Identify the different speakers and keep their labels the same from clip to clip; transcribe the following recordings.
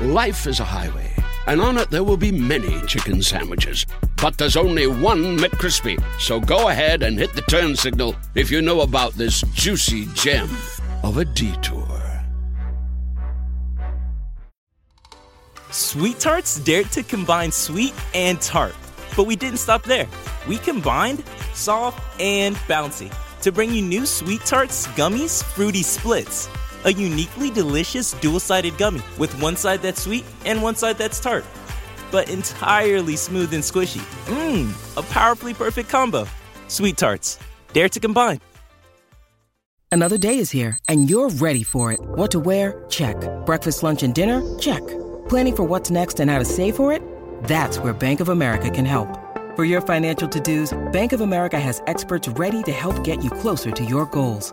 Speaker 1: Life is a highway, and on it there will be many chicken sandwiches. But there's only one McCrispy. So go ahead and hit the turn signal if you know about this juicy gem of a detour.
Speaker 2: Sweet Tarts dared to combine sweet and tart. But we didn't stop there. We combined soft and bouncy to bring you new Sweet Tarts Gummies Fruity Splits a uniquely delicious dual sided gummy with one side that's sweet and one side that's tart, but entirely smooth and squishy. Mmm, a powerfully perfect combo. Sweet tarts, dare to combine.
Speaker 3: Another day is here, and you're ready for it. What to wear? Check. Breakfast, lunch, and dinner? Check. Planning for what's next and how to save for it? That's where Bank of America can help. For your financial to dos, Bank of America has experts ready to help get you closer to your goals.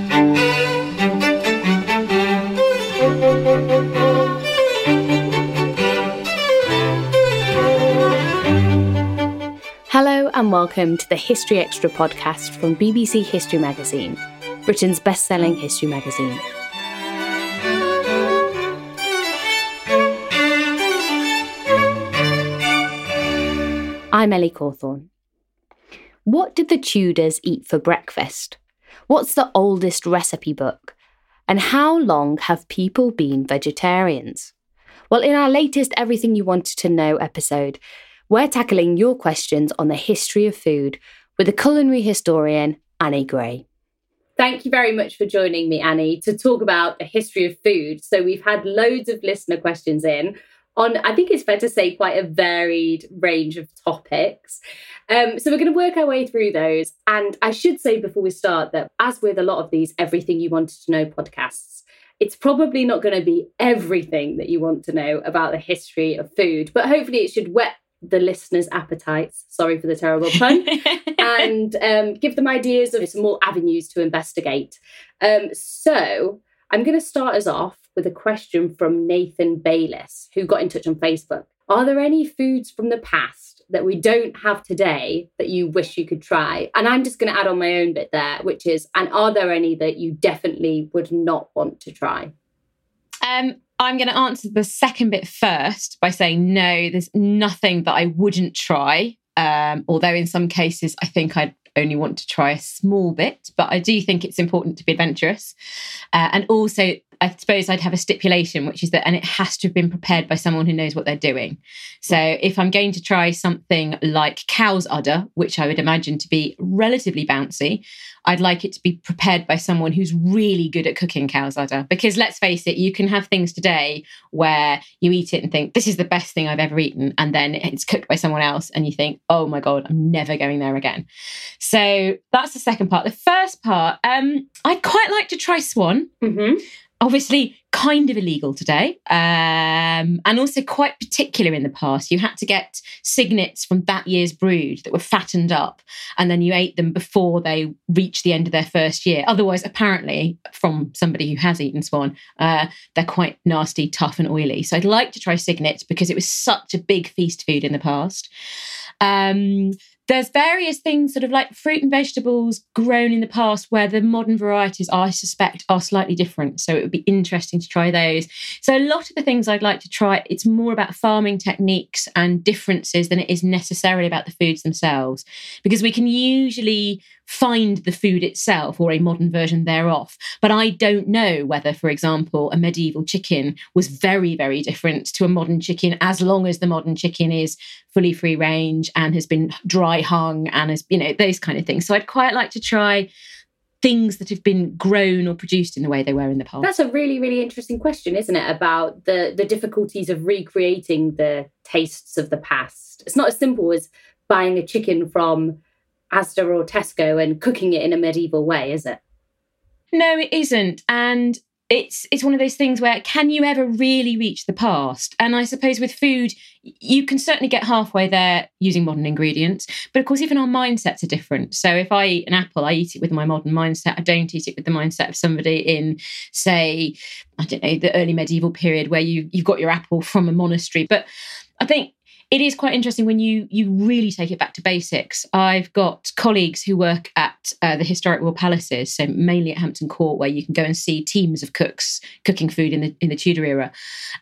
Speaker 4: Welcome to the History Extra podcast from BBC History Magazine, Britain's best selling history magazine. I'm Ellie Cawthorne. What did the Tudors eat for breakfast? What's the oldest recipe book? And how long have people been vegetarians? Well, in our latest Everything You Wanted to Know episode, we're tackling your questions on the history of food with the culinary historian, Annie Gray. Thank you very much for joining me, Annie, to talk about the history of food. So, we've had loads of listener questions in on, I think it's fair to say, quite a varied range of topics. Um, so, we're going to work our way through those. And I should say before we start that, as with a lot of these Everything You Wanted to Know podcasts, it's probably not going to be everything that you want to know about the history of food, but hopefully it should whet the listeners' appetites. Sorry for the terrible pun. and um, give them ideas of some more avenues to investigate. Um, so I'm going to start us off with a question from Nathan Bayliss, who got in touch on Facebook. Are there any foods from the past that we don't have today that you wish you could try? And I'm just going to add on my own bit there, which is, and are there any that you definitely would not want to try?
Speaker 5: Um, I'm going to answer the second bit first by saying no, there's nothing that I wouldn't try. Um, although in some cases, I think I'd only want to try a small bit, but I do think it's important to be adventurous. Uh, and also, I suppose I'd have a stipulation, which is that, and it has to have been prepared by someone who knows what they're doing. So if I'm going to try something like cow's udder, which I would imagine to be relatively bouncy, I'd like it to be prepared by someone who's really good at cooking cow's udder. Because let's face it, you can have things today where you eat it and think, this is the best thing I've ever eaten. And then it's cooked by someone else and you think, oh my God, I'm never going there again. So that's the second part. The first part, um, I'd quite like to try swan.
Speaker 4: Mm-hmm
Speaker 5: obviously kind of illegal today um, and also quite particular in the past. You had to get cygnets from that year's brood that were fattened up and then you ate them before they reached the end of their first year. Otherwise apparently from somebody who has eaten swan uh, they're quite nasty tough and oily. So i'd like to try cygnets because it was such a big feast food in the past. Um, there's various things sort of like fruit and vegetables grown in the past where the modern varieties i suspect are slightly different. So it would be interesting to try those. So a lot of the things i'd like to try it's more about farming techniques and differences than it is necessarily about the foods themselves. Because we can usually find the food itself or a modern version thereof. But I don't know whether, for example, a medieval chicken was very, very different to a modern chicken, as long as the modern chicken is fully free range and has been dry hung and has, you know, those kind of things. So I'd quite like to try things that have been grown or produced in the way they were in the past?
Speaker 4: That's a really, really interesting question, isn't it? About the the difficulties of recreating the tastes of the past. It's not as simple as buying a chicken from Asda or Tesco and cooking it in a medieval way, is it?
Speaker 5: No, it isn't. And it's it's one of those things where can you ever really reach the past and i suppose with food you can certainly get halfway there using modern ingredients but of course even our mindsets are different so if i eat an apple i eat it with my modern mindset i don't eat it with the mindset of somebody in say i don't know the early medieval period where you you've got your apple from a monastery but i think it is quite interesting when you you really take it back to basics. I've got colleagues who work at uh, the historic royal palaces, so mainly at Hampton Court, where you can go and see teams of cooks cooking food in the in the Tudor era.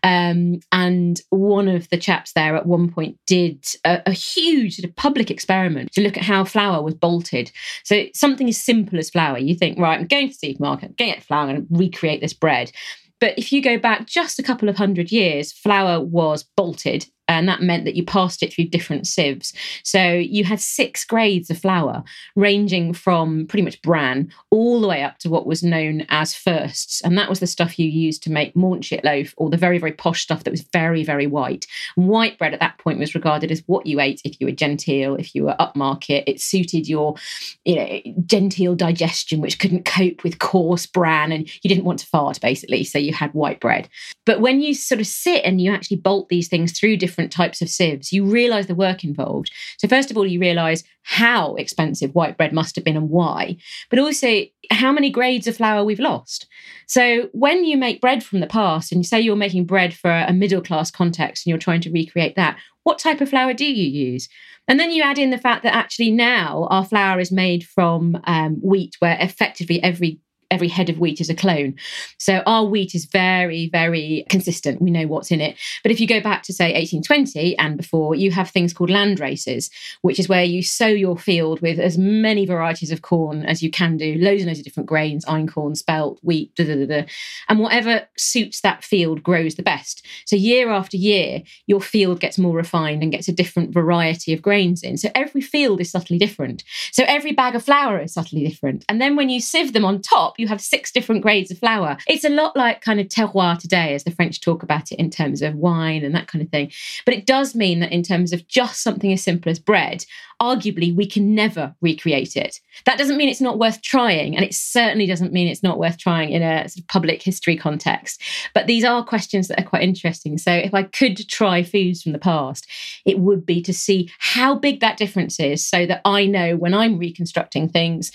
Speaker 5: Um, and one of the chaps there at one point did a, a huge sort of public experiment to look at how flour was bolted. So something as simple as flour, you think, right, I'm going to the supermarket, going to get flour and recreate this bread. But if you go back just a couple of hundred years, flour was bolted and that meant that you passed it through different sieves. So you had six grades of flour, ranging from pretty much bran all the way up to what was known as firsts. And that was the stuff you used to make manchet loaf or the very, very posh stuff that was very, very white. White bread at that point was regarded as what you ate if you were genteel, if you were upmarket. It suited your, you know, genteel digestion, which couldn't cope with coarse bran and you didn't want to fart, basically. So you had white bread. But when you sort of sit and you actually bolt these things through different different types of sieves, you realize the work involved. So, first of all, you realize how expensive white bread must have been and why, but also how many grades of flour we've lost. So, when you make bread from the past and you say you're making bread for a middle class context and you're trying to recreate that, what type of flour do you use? And then you add in the fact that actually now our flour is made from um, wheat, where effectively every every head of wheat is a clone. So our wheat is very, very consistent. We know what's in it. But if you go back to, say, 1820 and before, you have things called land races, which is where you sow your field with as many varieties of corn as you can do, loads and loads of different grains, einkorn, spelt, wheat, da, da, da, and whatever suits that field grows the best. So year after year, your field gets more refined and gets a different variety of grains in. So every field is subtly different. So every bag of flour is subtly different. And then when you sieve them on top, you have six different grades of flour. It's a lot like kind of terroir today, as the French talk about it in terms of wine and that kind of thing. But it does mean that in terms of just something as simple as bread, arguably we can never recreate it. That doesn't mean it's not worth trying, and it certainly doesn't mean it's not worth trying in a sort of public history context. But these are questions that are quite interesting. So if I could try foods from the past, it would be to see how big that difference is so that I know when I'm reconstructing things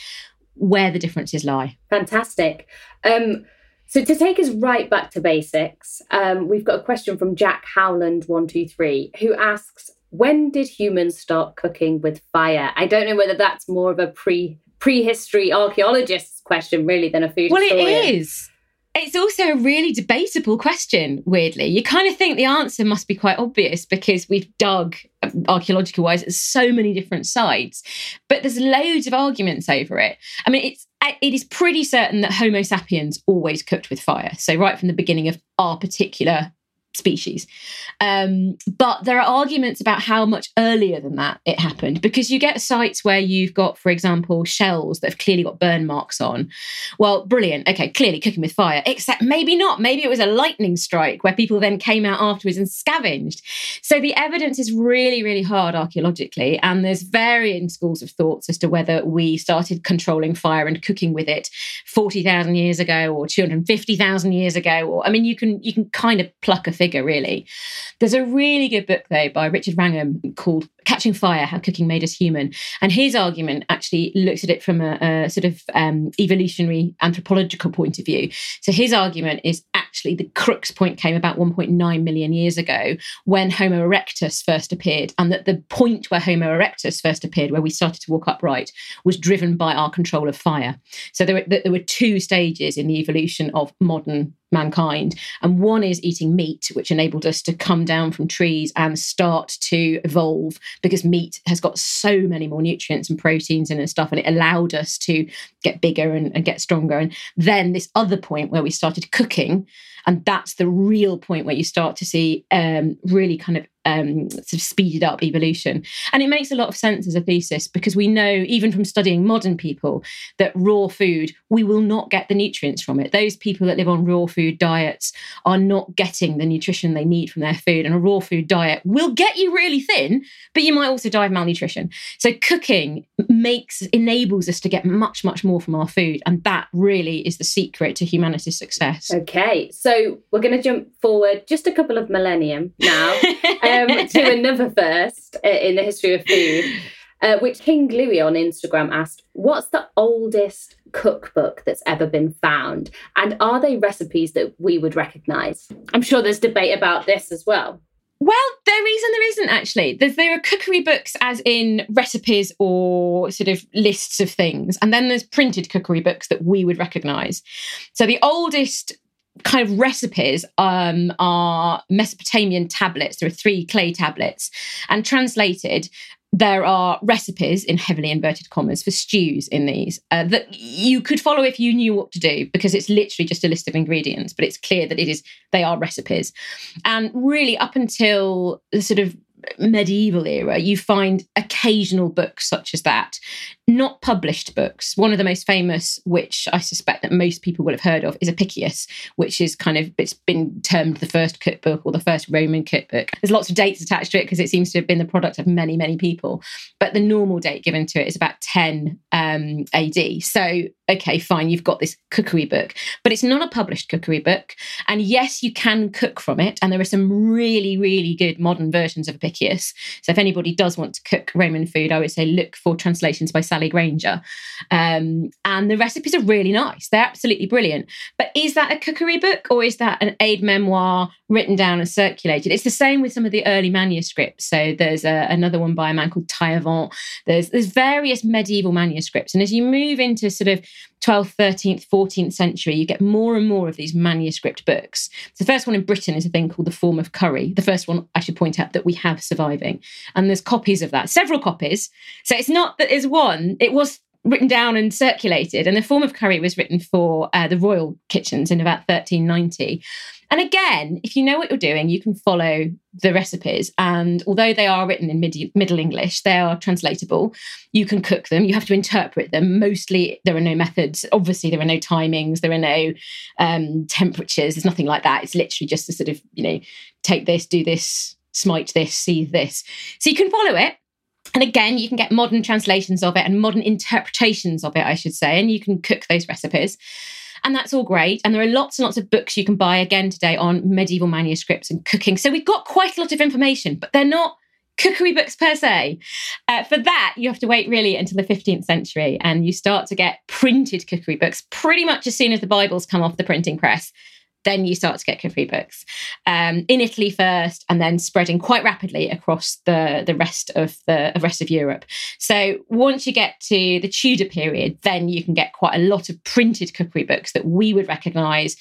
Speaker 5: where the differences lie.
Speaker 4: Fantastic. Um, so to take us right back to basics, um, we've got a question from Jack Howland one two three who asks, "When did humans start cooking with fire?" I don't know whether that's more of a pre prehistory archaeologist's question really than a food.
Speaker 5: Well,
Speaker 4: historian.
Speaker 5: it is. It's also a really debatable question, weirdly. You kind of think the answer must be quite obvious because we've dug, archaeological wise, at so many different sites. But there's loads of arguments over it. I mean, it's uh, it is pretty certain that Homo sapiens always cooked with fire. So, right from the beginning of our particular species. Um, but there are arguments about how much earlier than that it happened because you get sites where you've got, for example, shells that have clearly got burn marks on. Well, brilliant. Okay, clearly cooking with fire, except maybe not. Maybe it was a lightning strike where people then came out afterwards and scavenged. So the evidence is really, really hard archaeologically. And there's varying schools of thoughts as to whether we started controlling fire and cooking with it 40,000 years ago or 250,000 years ago. Or, I mean, you can, you can kind of pluck a figure, really. There's a really good book, though, by Richard Wrangham called Catching Fire How Cooking Made Us Human. And his argument actually looks at it from a, a sort of um, evolutionary anthropological point of view. So his argument is actually the crux point came about 1.9 million years ago when Homo erectus first appeared, and that the point where Homo erectus first appeared, where we started to walk upright, was driven by our control of fire. So there were, there were two stages in the evolution of modern mankind. And one is eating meat, which enabled us to come down from trees and start to evolve because meat has got so many more nutrients and proteins in and stuff. And it allowed us to get bigger and, and get stronger. And then this other point where we started cooking. And that's the real point where you start to see um, really kind of um, sort of speeded up evolution. And it makes a lot of sense as a thesis because we know, even from studying modern people, that raw food, we will not get the nutrients from it. Those people that live on raw food diets are not getting the nutrition they need from their food. And a raw food diet will get you really thin, but you might also die of malnutrition. So cooking makes, enables us to get much, much more from our food. And that really is the secret to humanity's success.
Speaker 4: Okay, so we're going to jump forward just a couple of millennium now. um, to another first uh, in the history of food, uh, which King Louis on Instagram asked, What's the oldest cookbook that's ever been found? And are they recipes that we would recognize? I'm sure there's debate about this as well.
Speaker 5: Well, there is and there isn't actually. There's, there are cookery books, as in recipes or sort of lists of things. And then there's printed cookery books that we would recognize. So the oldest kind of recipes um, are Mesopotamian tablets. There are three clay tablets, and translated, there are recipes in heavily inverted commas for stews in these uh, that you could follow if you knew what to do because it's literally just a list of ingredients but it's clear that it is they are recipes and really up until the sort of medieval era, you find occasional books such as that, not published books. One of the most famous, which I suspect that most people will have heard of, is Apicius, which is kind of it's been termed the first cookbook or the first Roman cookbook. There's lots of dates attached to it because it seems to have been the product of many, many people. But the normal date given to it is about 10 um, AD. So okay, fine, you've got this cookery book, but it's not a published cookery book. And yes, you can cook from it. And there are some really, really good modern versions of Apicius. So if anybody does want to cook Roman food, I would say look for translations by Sally Grainger. Um, and the recipes are really nice. They're absolutely brilliant. But is that a cookery book or is that an aid memoir written down and circulated? It's the same with some of the early manuscripts. So there's a, another one by a man called Taillevent. There's, there's various medieval manuscripts. And as you move into sort of 12th, 13th, 14th century, you get more and more of these manuscript books. So the first one in Britain is a thing called The Form of Curry. The first one, I should point out, that we have surviving. And there's copies of that, several copies. So it's not that there's one, it was written down and circulated. And the Form of Curry was written for uh, the royal kitchens in about 1390. And again, if you know what you're doing, you can follow the recipes. And although they are written in mid- Middle English, they are translatable. You can cook them, you have to interpret them. Mostly, there are no methods. Obviously, there are no timings, there are no um, temperatures, there's nothing like that. It's literally just a sort of, you know, take this, do this, smite this, see this. So you can follow it. And again, you can get modern translations of it and modern interpretations of it, I should say, and you can cook those recipes. And that's all great. And there are lots and lots of books you can buy again today on medieval manuscripts and cooking. So we've got quite a lot of information, but they're not cookery books per se. Uh, for that, you have to wait really until the 15th century and you start to get printed cookery books pretty much as soon as the Bibles come off the printing press then you start to get cookery books um, in Italy first, and then spreading quite rapidly across the the rest of the, the rest of Europe. So once you get to the Tudor period, then you can get quite a lot of printed cookery books that we would recognise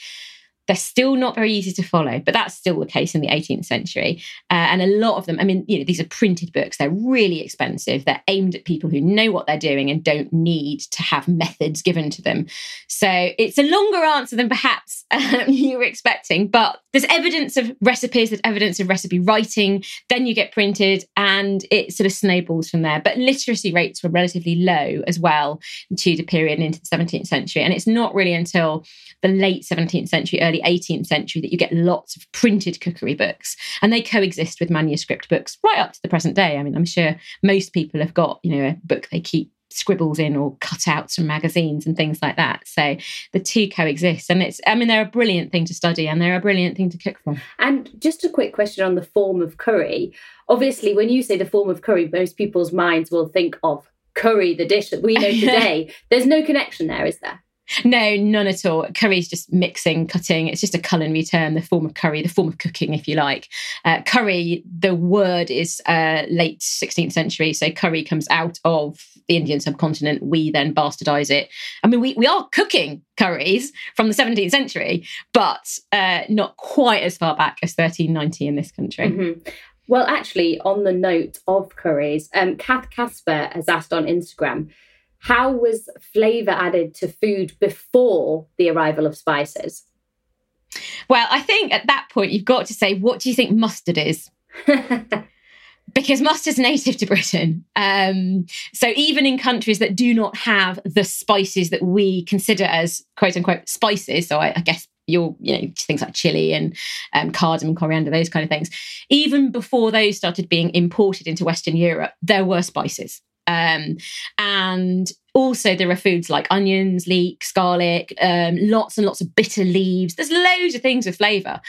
Speaker 5: they're still not very easy to follow, but that's still the case in the 18th century. Uh, and a lot of them, I mean, you know, these are printed books. They're really expensive. They're aimed at people who know what they're doing and don't need to have methods given to them. So it's a longer answer than perhaps um, you were expecting, but there's evidence of recipes, there's evidence of recipe writing. Then you get printed and it sort of snowballs from there. But literacy rates were relatively low as well in Tudor period and into the 17th century. And it's not really until the late 17th century, early 18th century that you get lots of printed cookery books and they coexist with manuscript books right up to the present day. I mean, I'm sure most people have got, you know, a book they keep scribbles in or cutouts from magazines and things like that. So the two coexist. And it's, I mean, they're a brilliant thing to study and they're a brilliant thing to cook from.
Speaker 4: And just a quick question on the form of curry. Obviously, when you say the form of curry, most people's minds will think of curry, the dish that we know today. There's no connection there, is there?
Speaker 5: No, none at all. Curry is just mixing, cutting. It's just a culinary term, the form of curry, the form of cooking, if you like. Uh, curry, the word is uh, late 16th century. So curry comes out of the Indian subcontinent. We then bastardize it. I mean, we, we are cooking curries from the 17th century, but uh, not quite as far back as 1390 in this country.
Speaker 4: Mm-hmm. Well, actually, on the note of curries, um, Kath Casper has asked on Instagram, how was flavour added to food before the arrival of spices?
Speaker 5: Well, I think at that point you've got to say, what do you think mustard is? because mustard's native to Britain. Um, so even in countries that do not have the spices that we consider as quote unquote spices, so I, I guess your you know things like chili and um, cardamom coriander those kind of things even before those started being imported into western europe there were spices um, and also there are foods like onions leeks garlic um, lots and lots of bitter leaves. There's loads of things with flavour.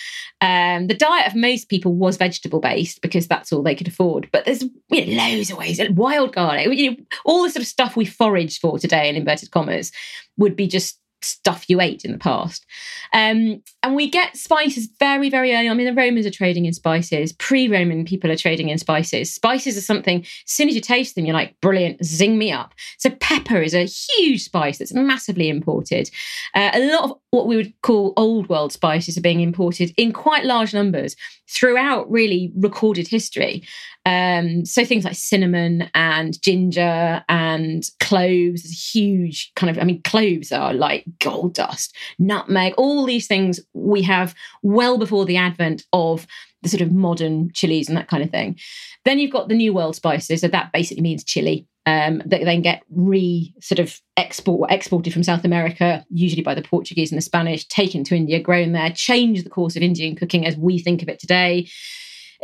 Speaker 5: Um, the diet of most people was vegetable based because that's all they could afford but there's you know, loads of ways. Wild garlic you know, all the sort of stuff we forage for today in inverted commas would be just stuff you ate in the past. Um, and we get spices very, very early. I mean, the Romans are trading in spices. Pre-Roman people are trading in spices. Spices are something. As soon as you taste them, you're like, brilliant, zing me up. So pepper is a huge spice that's massively imported. Uh, a lot of what we would call old world spices are being imported in quite large numbers throughout really recorded history. Um, so things like cinnamon and ginger and cloves, huge kind of, I mean, cloves are like gold dust, nutmeg, all these things we have well before the advent of the sort of modern chilies and that kind of thing. Then you've got the New World spices, so that basically means chili. Um, that then get re sort of export exported from South America, usually by the Portuguese and the Spanish, taken to India, grown there, change the course of Indian cooking as we think of it today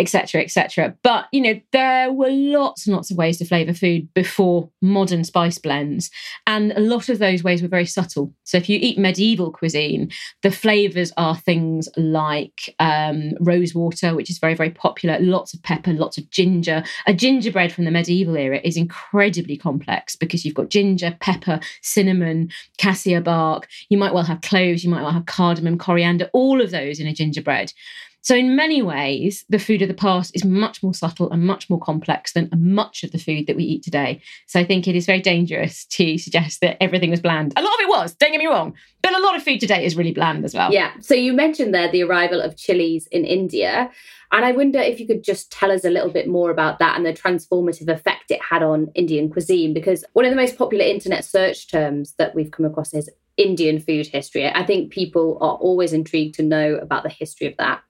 Speaker 5: etc etc but you know there were lots and lots of ways to flavor food before modern spice blends and a lot of those ways were very subtle. So if you eat medieval cuisine the flavors are things like um, rose water which is very very popular lots of pepper lots of ginger. A gingerbread from the medieval era is incredibly complex because you've got ginger pepper cinnamon cassia bark. You might well have cloves you might well have cardamom coriander all of those in a gingerbread so, in many ways, the food of the past is much more subtle and much more complex than much of the food that we eat today. So, I think it is very dangerous to suggest that everything was bland. A lot of it was, don't get me wrong, but a lot of food today is really bland as well.
Speaker 4: Yeah. So, you mentioned there the arrival of chilies in India. And I wonder if you could just tell us a little bit more about that and the transformative effect it had on Indian cuisine, because one of the most popular internet search terms that we've come across is Indian food history. I think people are always intrigued to know about the history of that.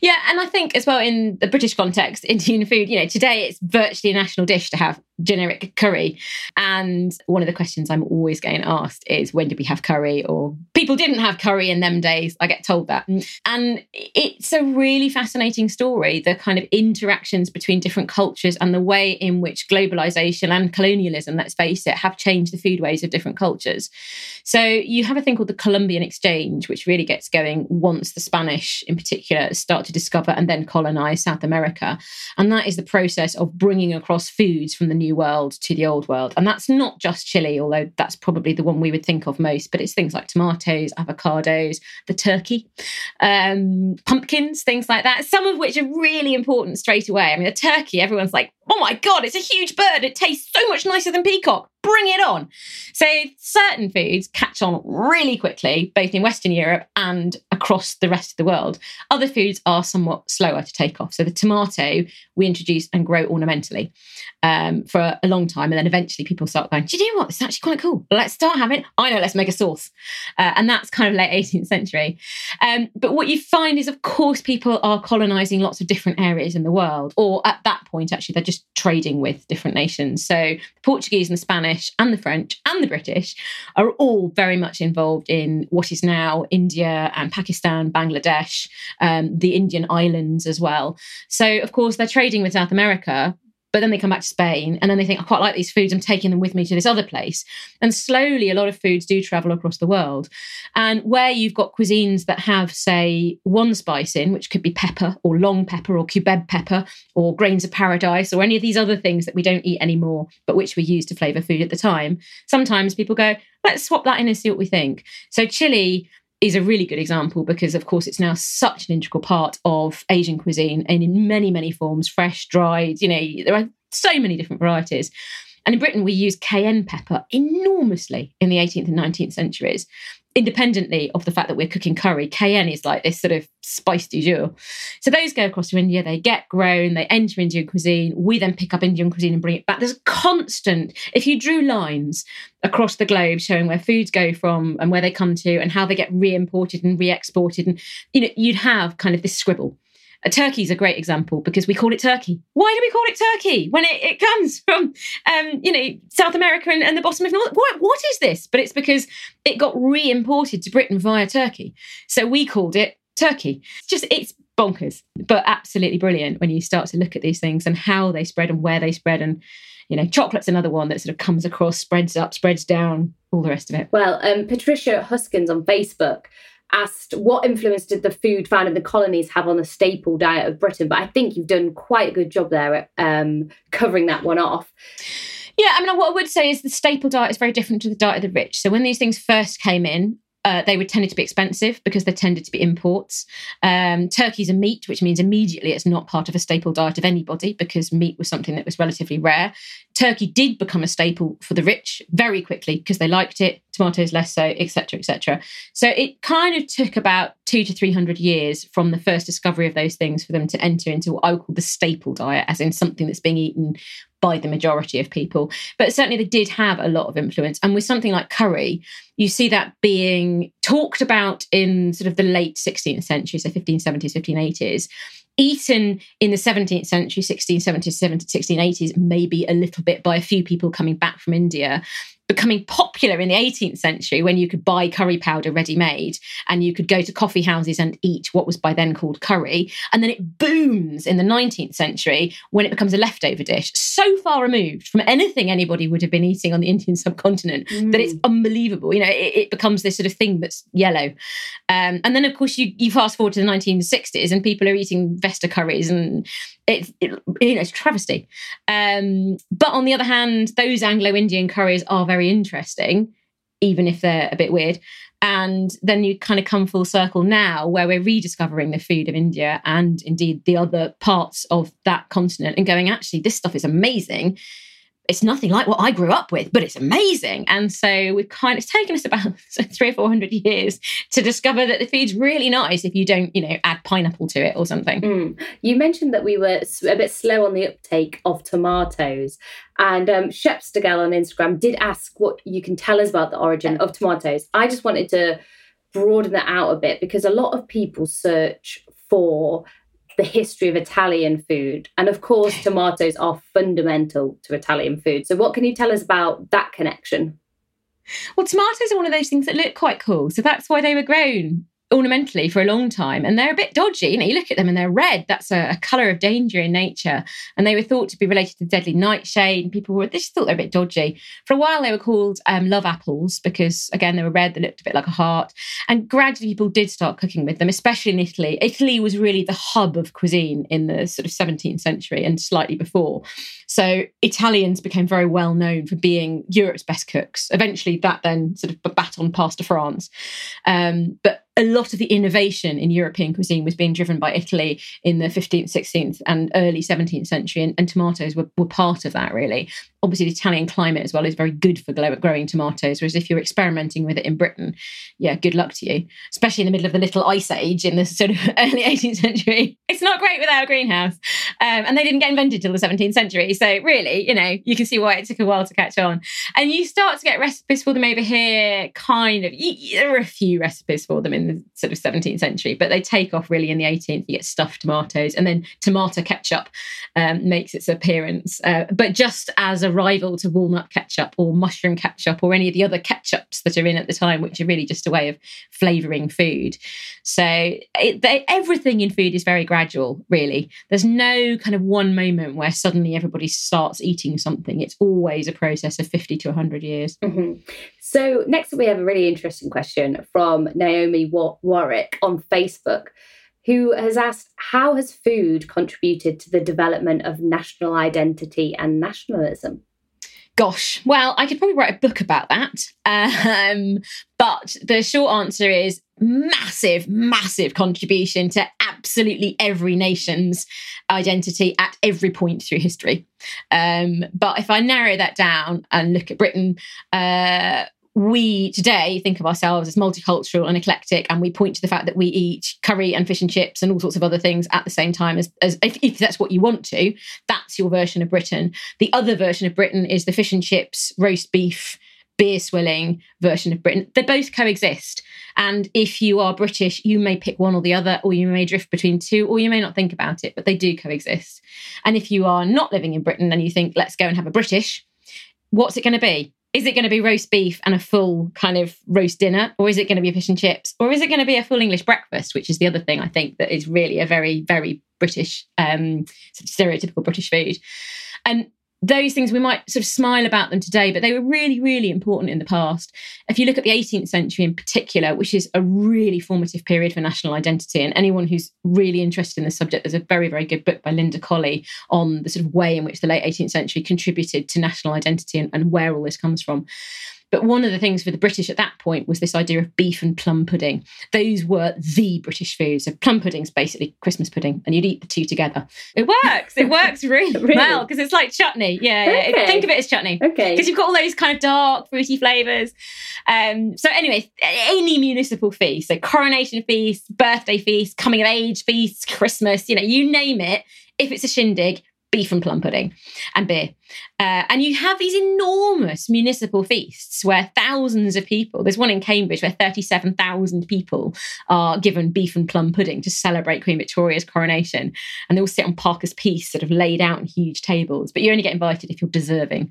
Speaker 5: Yeah, and I think as well in the British context, Indian food, you know, today it's virtually a national dish to have generic curry. And one of the questions I'm always getting asked is when did we have curry? Or people didn't have curry in them days. I get told that. And it's a really fascinating story, the kind of interactions between different cultures and the way in which globalization and colonialism, let's face it, have changed the foodways of different cultures. So you have a thing called the Columbian Exchange, which really gets going once the Spanish in particular start to discover and then colonize South America. And that is the process of bringing across foods from the New World to the Old World. And that's not just chili, although that's probably the one we would think of most, but it's things like tomatoes, avocados, the turkey, um, pumpkins, things like that, some of which are really important straight away. I mean, a turkey, everyone's like, oh my God, it's a huge bird. It tastes so much nicer than peacock bring it on. So certain foods catch on really quickly, both in Western Europe and across the rest of the world. Other foods are somewhat slower to take off. So the tomato we introduce and grow ornamentally um, for a long time, and then eventually people start going, "Do you know what? This is actually quite cool. Let's start having. I know. Let's make a sauce." Uh, and that's kind of late 18th century. Um, but what you find is, of course, people are colonizing lots of different areas in the world, or at that point, actually, they're just trading with different nations. So the Portuguese and the Spanish Spanish and the French and the British are all very much involved in what is now India and Pakistan, Bangladesh, um, the Indian islands as well. So, of course, they're trading with South America, but then they come back to Spain and then they think, I quite like these foods, I'm taking them with me to this other place. And slowly, a lot of foods do travel across the world. And where you've got cuisines that have, say, one spice in, which could be pepper or long pepper or cubeb pepper or grains of paradise or any of these other things that we don't eat anymore, but which we use to flavour food at the time, sometimes people go, let's swap that in and see what we think. So, chili is a really good example because, of course, it's now such an integral part of Asian cuisine and in many, many forms fresh, dried, you know, there are so many different varieties. And in Britain, we use cayenne pepper enormously in the 18th and 19th centuries independently of the fact that we're cooking curry, cayenne is like this sort of spice du jour. So those go across to India, they get grown, they enter Indian cuisine. We then pick up Indian cuisine and bring it back. There's a constant, if you drew lines across the globe showing where foods go from and where they come to and how they get re imported and re exported, and you know, you'd have kind of this scribble. A turkey is a great example because we call it turkey. Why do we call it turkey when it, it comes from, um, you know, South America and, and the bottom of North? What, what is this? But it's because it got re-imported to Britain via Turkey, so we called it turkey. It's just it's bonkers, but absolutely brilliant when you start to look at these things and how they spread and where they spread and you know, chocolate's another one that sort of comes across, spreads up, spreads down, all the rest of it.
Speaker 4: Well, um, Patricia Huskins on Facebook asked what influence did the food found in the colonies have on the staple diet of Britain. But I think you've done quite a good job there at um, covering that one off.
Speaker 5: Yeah, I mean, what I would say is the staple diet is very different to the diet of the rich. So when these things first came in, uh, they would tended to be expensive because they tended to be imports. Um, turkey's a meat, which means immediately it's not part of a staple diet of anybody because meat was something that was relatively rare. Turkey did become a staple for the rich very quickly because they liked it. Tomatoes less so, etc., etc. So it kind of took about two to three hundred years from the first discovery of those things for them to enter into what I would call the staple diet, as in something that's being eaten by the majority of people. But certainly they did have a lot of influence. And with something like curry, you see that being talked about in sort of the late 16th century, so 1570s, 1580s. Eaten in the 17th century, 1670s, 1680s, maybe a little bit by a few people coming back from India becoming popular in the 18th century when you could buy curry powder ready made and you could go to coffee houses and eat what was by then called curry. And then it booms in the 19th century when it becomes a leftover dish, so far removed from anything anybody would have been eating on the Indian subcontinent mm. that it's unbelievable. You know, it, it, becomes this sort of thing that's yellow. Um, and then, of course, you, you fast forward to the 1960s and people are eating Vesta curries and it's it, you know it's travesty. Um, but on the other hand, those Anglo-Indian curries are very interesting, even if they're a bit weird. And then you kind of come full circle now, where we're rediscovering the food of India and indeed the other parts of that continent, and going, actually, this stuff is amazing it's nothing like what I grew up with, but it's amazing. And so we've kind of it's taken us about three or four hundred years to discover that the food's really nice if you don't, you know, add pineapple to it or something.
Speaker 4: Mm. You mentioned that we were a bit slow on the uptake of tomatoes. And um, Shepstagel on Instagram did ask what you can tell us about the origin of tomatoes. I just wanted to broaden that out a bit because a lot of people search for the history of Italian food. And of course, tomatoes are fundamental to Italian food. So, what can you tell us about that connection?
Speaker 5: Well, tomatoes are one of those things that look quite cool. So, that's why they were grown ornamentally for a long time and they're a bit dodgy you know you look at them and they're red. That's a, a color of danger in nature. And they were thought to be related to deadly nightshade and people were they just thought they're a bit dodgy. For a while they were called um, love apples because again they were red they looked a bit like a heart. And gradually people did start cooking with them especially in italy. Italy was really the hub of cuisine in the sort of 17th century and slightly before so italians became very well known for being europe's best cooks eventually that then sort of baton passed to france um, but a lot of the innovation in European cuisine was being driven by Italy in the 15th, 16th, and early 17th century, and, and tomatoes were, were part of that, really obviously the Italian climate as well is very good for growing tomatoes. Whereas if you're experimenting with it in Britain, yeah, good luck to you, especially in the middle of the little ice age in the sort of early 18th century. It's not great without a greenhouse. Um, and they didn't get invented till the 17th century. So really, you know, you can see why it took a while to catch on. And you start to get recipes for them over here, kind of. You, there are a few recipes for them in the sort of 17th century, but they take off really in the 18th. You get stuffed tomatoes, and then tomato ketchup um, makes its appearance. Uh, but just as a rival to walnut ketchup or mushroom ketchup or any of the other ketchups that are in at the time, which are really just a way of flavouring food. So it, they, everything in food is very gradual, really. There's no no kind of one moment where suddenly everybody starts eating something. It's always a process of 50 to 100 years.
Speaker 4: Mm-hmm. So, next we have a really interesting question from Naomi Warwick on Facebook, who has asked How has food contributed to the development of national identity and nationalism?
Speaker 5: Gosh, well, I could probably write a book about that. Um, but the short answer is massive, massive contribution to absolutely every nation's identity at every point through history. Um, but if I narrow that down and look at Britain, uh, we today think of ourselves as multicultural and eclectic, and we point to the fact that we eat curry and fish and chips and all sorts of other things at the same time. As, as if, if, that's what you want to, that's your version of Britain. The other version of Britain is the fish and chips, roast beef, beer swilling version of Britain. They both coexist. And if you are British, you may pick one or the other, or you may drift between two, or you may not think about it, but they do coexist. And if you are not living in Britain and you think, let's go and have a British, what's it going to be? is it going to be roast beef and a full kind of roast dinner or is it going to be fish and chips or is it going to be a full english breakfast which is the other thing i think that is really a very very british um, stereotypical british food and those things we might sort of smile about them today, but they were really, really important in the past. If you look at the 18th century in particular, which is a really formative period for national identity, and anyone who's really interested in the subject, there's a very, very good book by Linda Colley on the sort of way in which the late 18th century contributed to national identity and, and where all this comes from. But one of the things for the British at that point was this idea of beef and plum pudding. Those were the British foods. So plum pudding's basically Christmas pudding, and you'd eat the two together. It works. It works really, really? well because it's like chutney. Yeah, okay. yeah. Think of it as chutney.
Speaker 4: Okay.
Speaker 5: Because you've got all those kind of dark, fruity flavours. Um, so anyway, any municipal feast, so coronation feast, birthday feast, coming of age feast, Christmas, you know, you name it. If it's a shindig, beef and plum pudding and beer. Uh, and you have these enormous municipal feasts where thousands of people, there's one in Cambridge where 37,000 people are given beef and plum pudding to celebrate Queen Victoria's coronation. And they all sit on Parker's Piece, sort of laid out in huge tables, but you only get invited if you're deserving.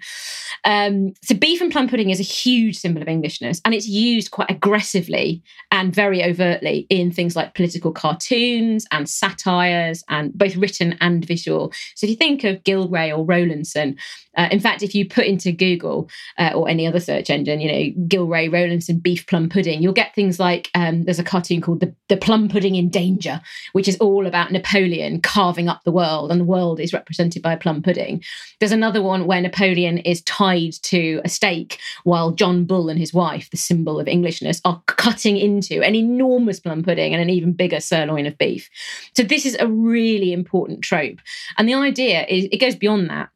Speaker 5: Um, so, beef and plum pudding is a huge symbol of Englishness, and it's used quite aggressively and very overtly in things like political cartoons and satires, and both written and visual. So, if you think of Gillray or Rowlandson, uh, in fact, if you put into Google uh, or any other search engine, you know, Gillray Rowlandson beef plum pudding, you'll get things like um, there's a cartoon called the, the Plum Pudding in Danger, which is all about Napoleon carving up the world, and the world is represented by a plum pudding. There's another one where Napoleon is tied to a stake while John Bull and his wife, the symbol of Englishness, are cutting into an enormous plum pudding and an even bigger sirloin of beef. So this is a really important trope. And the idea is it goes beyond that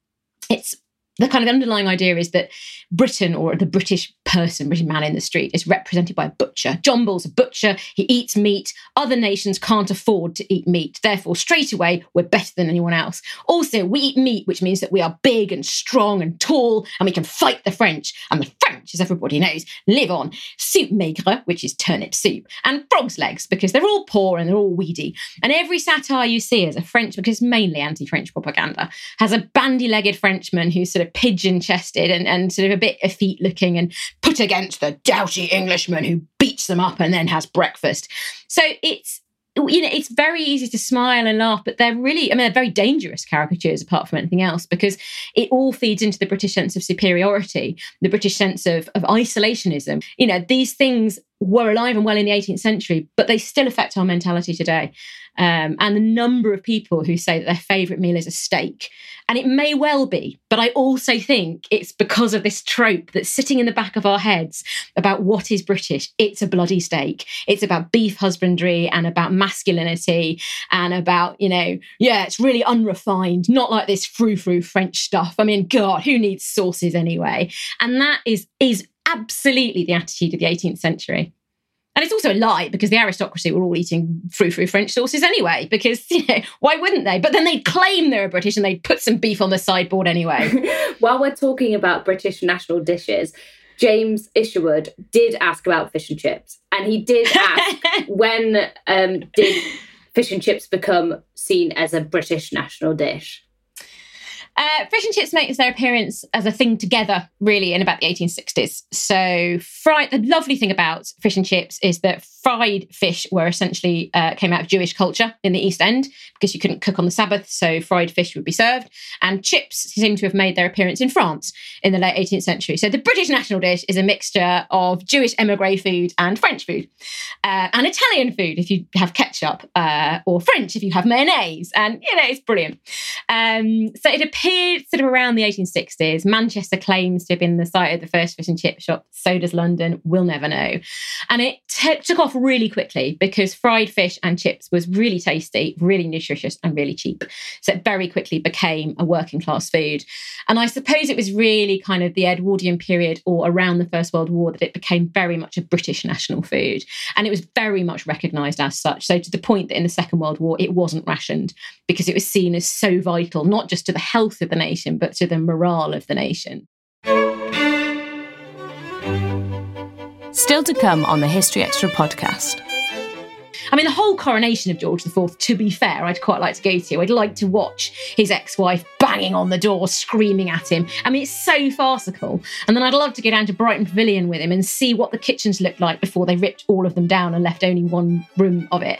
Speaker 5: it's the kind of underlying idea is that Britain or the British person, British man in the street, is represented by a butcher. John Bull's a butcher. He eats meat. Other nations can't afford to eat meat. Therefore, straight away, we're better than anyone else. Also, we eat meat, which means that we are big and strong and tall, and we can fight the French. And the French, as everybody knows, live on soup maigre, which is turnip soup, and frog's legs, because they're all poor and they're all weedy. And every satire you see as a French, because mainly anti French propaganda, has a bandy legged Frenchman who's sort of pigeon chested and, and sort of a bit effete looking and put against the doughty Englishman who beats them up and then has breakfast. So it's you know, it's very easy to smile and laugh, but they're really, I mean, they're very dangerous caricatures apart from anything else because it all feeds into the British sense of superiority, the British sense of, of isolationism. You know, these things were alive and well in the 18th century, but they still affect our mentality today. Um, and the number of people who say that their favourite meal is a steak. And it may well be, but I also think it's because of this trope that's sitting in the back of our heads about what is British. It's a bloody steak. It's about beef husbandry and about masculinity and about, you know, yeah, it's really unrefined, not like this frou frou French stuff. I mean, God, who needs sauces anyway? And that is is absolutely the attitude of the 18th century. And it's also a lie because the aristocracy were all eating frou frou French sauces anyway, because you know, why wouldn't they? But then they'd claim they were British and they'd put some beef on the sideboard anyway.
Speaker 4: While we're talking about British national dishes, James Isherwood did ask about fish and chips. And he did ask when um, did fish and chips become seen as a British national dish?
Speaker 5: Uh, fish and chips makes their appearance as a thing together, really, in about the 1860s. So. The lovely thing about fish and chips is that fried fish were essentially uh, came out of Jewish culture in the East End because you couldn't cook on the Sabbath, so fried fish would be served. And chips seem to have made their appearance in France in the late 18th century. So, the British national dish is a mixture of Jewish emigre food and French food, uh, and Italian food if you have ketchup, uh, or French if you have mayonnaise, and you know it's brilliant. Um, so it appeared sort of around the 1860s. Manchester claims to have been the site of the first fish and chip shop. So does London. We'll never know. And it t- took off really quickly because fried fish and chips was really tasty, really nutritious, and really cheap. So it very quickly became a working class food. And I suppose it was really kind of the Edwardian period or around the First World War that it became very much a British national food. And it was very much recognised as such. So to the point that in the Second World War, it wasn't rationed because it was seen as so vital, not just to the health of the nation, but to the morale of the nation.
Speaker 4: Still to come on the History Extra podcast.
Speaker 5: I mean, the whole coronation of George IV, to be fair, I'd quite like to go to. I'd like to watch his ex wife banging on the door, screaming at him. I mean, it's so farcical. And then I'd love to go down to Brighton Pavilion with him and see what the kitchens looked like before they ripped all of them down and left only one room of it.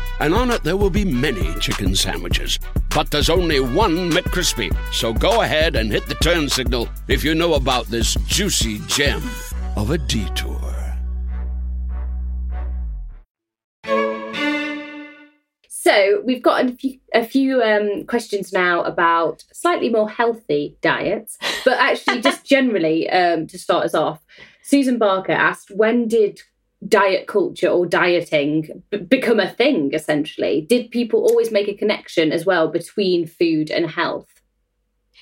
Speaker 1: and on it there will be many chicken sandwiches. But there's only one McCrispy. So go ahead and hit the turn signal if you know about this juicy gem of a detour.
Speaker 4: So we've got a few, a few um, questions now about slightly more healthy diets, but actually just generally um, to start us off. Susan Barker asked, when did diet culture or dieting b- become a thing? Essentially, did people always make a connection as well between food and health?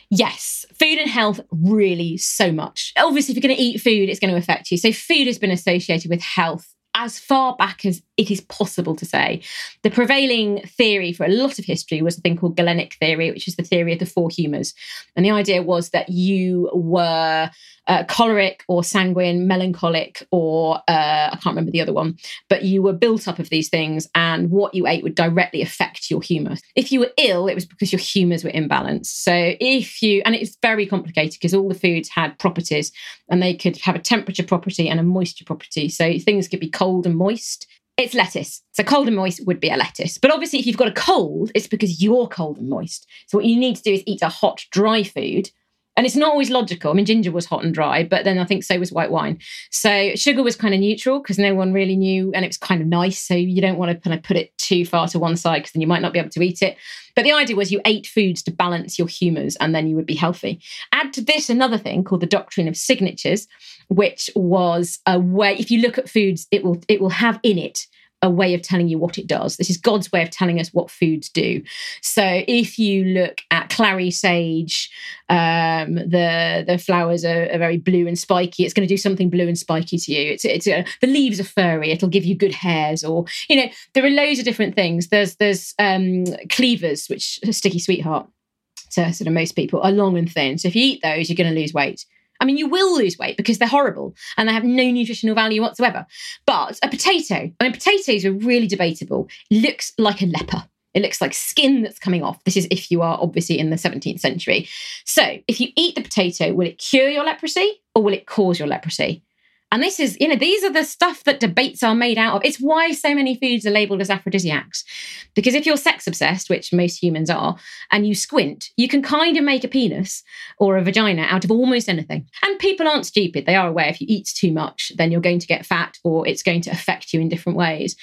Speaker 5: Yes, food and health really so much. Obviously, if you're going to eat food, it's going to affect you. So, food has been associated with health as far back as it is possible to say. The prevailing theory for a lot of history was a thing called Galenic theory, which is the theory of the four humours. And the idea was that you were uh, choleric or sanguine, melancholic, or uh, I can't remember the other one, but you were built up of these things, and what you ate would directly affect your humour. If you were ill, it was because your humours were imbalanced. So if you, and it's very complicated because all the foods had properties, and they could have a temperature property and a moisture property. So things could be cold and moist. It's lettuce. So cold and moist would be a lettuce. But obviously, if you've got a cold, it's because you're cold and moist. So what you need to do is eat a hot, dry food and it's not always logical. I mean, ginger was hot and dry, but then I think so was white wine. So sugar was kind of neutral because no one really knew, and it was kind of nice. So you don't want to kind of put it too far to one side because then you might not be able to eat it. But the idea was you ate foods to balance your humours and then you would be healthy. Add to this another thing called the doctrine of signatures, which was a way, if you look at foods, it will it will have in it a way of telling you what it does. This is God's way of telling us what foods do. So if you look at clary sage, um, the the flowers are, are, very blue and spiky. It's going to do something blue and spiky to you. It's it's uh, the leaves are furry. It'll give you good hairs, or you know there are loads of different things. There's there's um, cleavers, which are sticky sweetheart to sort of most people are long and thin. So if you eat those, you're going to lose weight. I mean, you will lose weight because they're horrible and they have no nutritional value whatsoever. But a potato, I mean, potatoes are really debatable. Looks like a leper. It looks like skin that's coming off. This is if you are obviously in the 17th century. So, if you eat the potato, will it cure your leprosy or will it cause your leprosy? And this is, you know, these are the stuff that debates are made out of. It's why so many foods are labeled as aphrodisiacs. Because if you're sex obsessed, which most humans are, and you squint, you can kind of make a penis or a vagina out of almost anything. And people aren't stupid. They are aware if you eat too much, then you're going to get fat or it's going to affect you in different ways.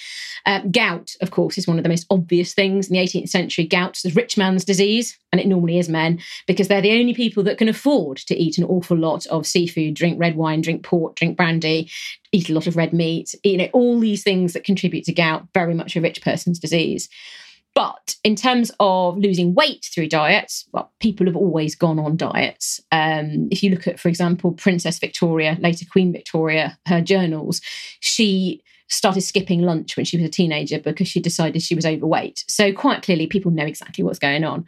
Speaker 5: Uh, gout, of course, is one of the most obvious things in the 18th century. Gout is rich man's disease, and it normally is men because they're the only people that can afford to eat an awful lot of seafood, drink red wine, drink port, drink brandy, eat a lot of red meat. You know, all these things that contribute to gout, very much a rich person's disease. But in terms of losing weight through diets, well, people have always gone on diets. Um, if you look at, for example, Princess Victoria, later Queen Victoria, her journals, she started skipping lunch when she was a teenager because she decided she was overweight. So, quite clearly, people know exactly what's going on.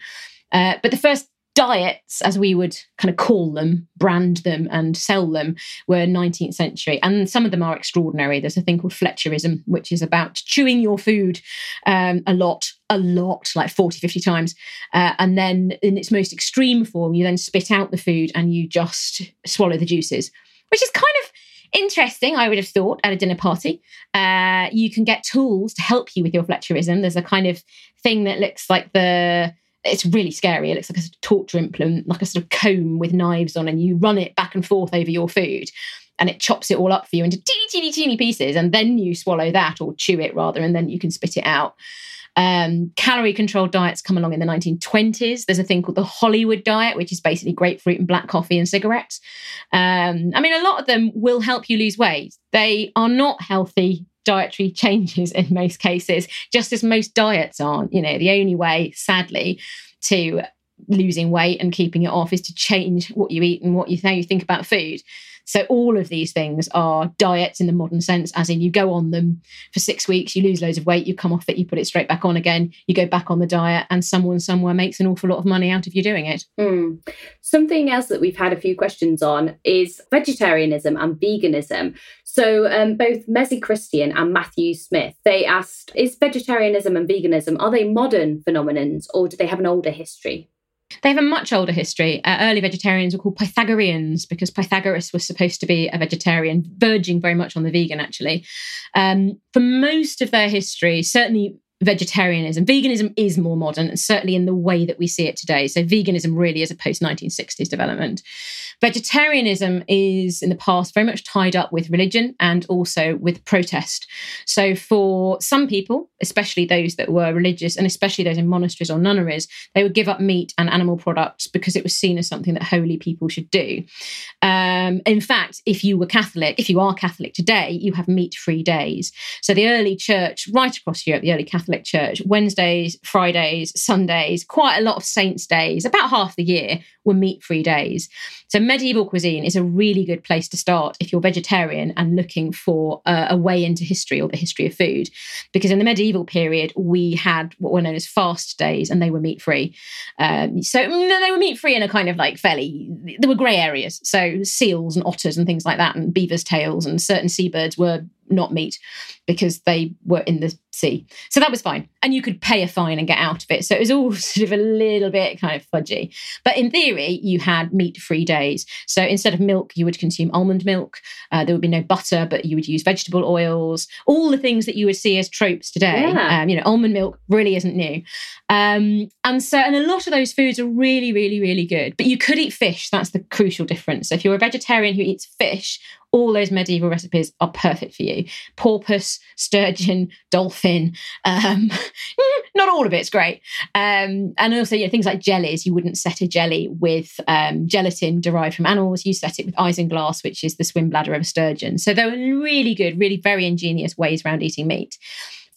Speaker 5: Uh, but the first diets, as we would kind of call them, brand them, and sell them, were 19th century. And some of them are extraordinary. There's a thing called Fletcherism, which is about chewing your food um, a lot, a lot, like 40, 50 times. Uh, and then in its most extreme form, you then spit out the food and you just swallow the juices, which is kind of interesting, I would have thought, at a dinner party. Uh, you can get tools to help you with your Fletcherism. There's a kind of thing that looks like the it's really scary. It looks like a sort of torture implement, like a sort of comb with knives on, and you run it back and forth over your food, and it chops it all up for you into teeny, teeny, teeny pieces, and then you swallow that or chew it rather, and then you can spit it out. Um, calorie controlled diets come along in the 1920s. There's a thing called the Hollywood diet, which is basically grapefruit and black coffee and cigarettes. Um, I mean, a lot of them will help you lose weight. They are not healthy dietary changes in most cases, just as most diets aren't. You know, the only way, sadly, to losing weight and keeping it off is to change what you eat and what you how you think about food. So all of these things are diets in the modern sense, as in you go on them for six weeks, you lose loads of weight, you come off it, you put it straight back on again, you go back on the diet, and someone somewhere makes an awful lot of money out of you doing it.
Speaker 4: Mm. Something else that we've had a few questions on is vegetarianism and veganism. So um, both Messi Christian and Matthew Smith, they asked, is vegetarianism and veganism, are they modern phenomenons or do they have an older history?
Speaker 5: They have a much older history. Uh, early vegetarians were called Pythagoreans because Pythagoras was supposed to be a vegetarian, verging very much on the vegan, actually. Um, for most of their history, certainly vegetarianism. Veganism is more modern, and certainly in the way that we see it today. So, veganism really is a post 1960s development. Vegetarianism is in the past very much tied up with religion and also with protest. So, for some people, especially those that were religious and especially those in monasteries or nunneries, they would give up meat and animal products because it was seen as something that holy people should do. Um, in fact, if you were Catholic, if you are Catholic today, you have meat free days. So, the early church, right across Europe, the early Catholic Church, Wednesdays, Fridays, Sundays, quite a lot of saints' days, about half the year were meat free days. So, medieval cuisine is a really good place to start if you're vegetarian and looking for a, a way into history or the history of food. Because in the medieval period, we had what were known as fast days and they were meat free. Um, so, they were meat free in a kind of like fairly, there were grey areas. So, seals and otters and things like that, and beavers' tails and certain seabirds were not meat because they were in the sea. So that was fine. And you could pay a fine and get out of it. So it was all sort of a little bit kind of fudgy. But in theory, you had meat free days. So instead of milk, you would consume almond milk. Uh, there would be no butter, but you would use vegetable oils, all the things that you would see as tropes today. Yeah. Um, you know, almond milk really isn't new. Um, and so, and a lot of those foods are really, really, really good. But you could eat fish. That's the crucial difference. So if you're a vegetarian who eats fish, all those medieval recipes are perfect for you. Porpoise, sturgeon, dolphin. Um, not all of it's great. Um, and also, you know, things like jellies. You wouldn't set a jelly with um, gelatin derived from animals. You set it with isinglass, which is the swim bladder of a sturgeon. So they were really good, really very ingenious ways around eating meat.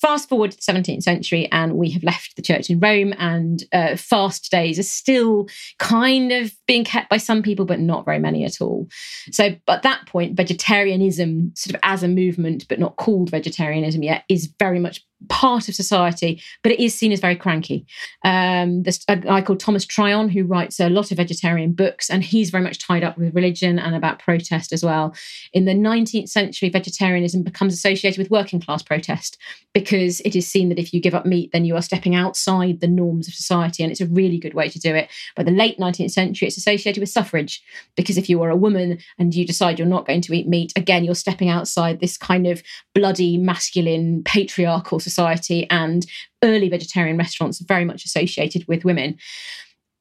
Speaker 5: Fast forward to the 17th century, and we have left the church in Rome, and uh, fast days are still kind of being kept by some people, but not very many at all. So, at that point, vegetarianism, sort of as a movement, but not called vegetarianism yet, is very much part of society, but it is seen as very cranky. Um, there's a guy called Thomas Tryon who writes a lot of vegetarian books, and he's very much tied up with religion and about protest as well. In the 19th century, vegetarianism becomes associated with working class protest because it is seen that if you give up meat, then you are stepping outside the norms of society, and it's a really good way to do it. By the late 19th century, it's associated with suffrage because if you are a woman and you decide you're not going to eat meat, again, you're stepping outside this kind of bloody, masculine, patriarchal society society and early vegetarian restaurants are very much associated with women.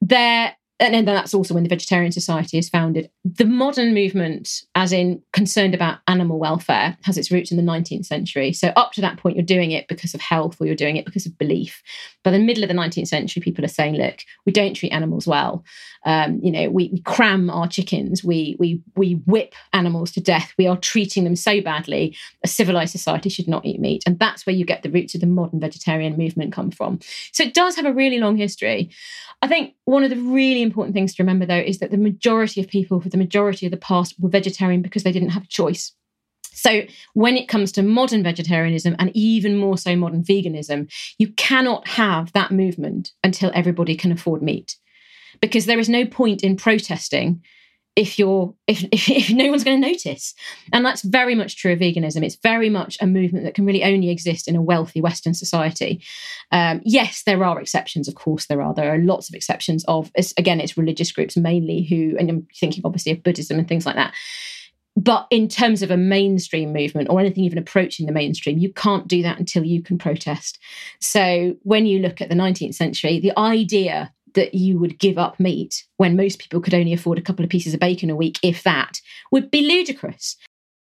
Speaker 5: There and then that's also when the Vegetarian Society is founded. The modern movement, as in concerned about animal welfare, has its roots in the 19th century. So up to that point, you're doing it because of health or you're doing it because of belief. By the middle of the 19th century, people are saying, look, we don't treat animals well. Um, you know, we, we cram our chickens, we we we whip animals to death. We are treating them so badly. A civilized society should not eat meat, and that's where you get the roots of the modern vegetarian movement come from. So it does have a really long history. I think one of the really important things to remember, though, is that the majority of people for the majority of the past were vegetarian because they didn't have a choice. So, when it comes to modern vegetarianism and even more so modern veganism, you cannot have that movement until everybody can afford meat. Because there is no point in protesting if you're if, if, if no one's going to notice. And that's very much true of veganism. It's very much a movement that can really only exist in a wealthy western society. Um, yes there are exceptions of course there are. There are lots of exceptions of again it's religious groups mainly who and i'm thinking obviously of buddhism and things like that. But in terms of a mainstream movement or anything even approaching the mainstream, you can't do that until you can protest. So when you look at the 19th century, the idea that you would give up meat when most people could only afford a couple of pieces of bacon a week, if that, would be ludicrous.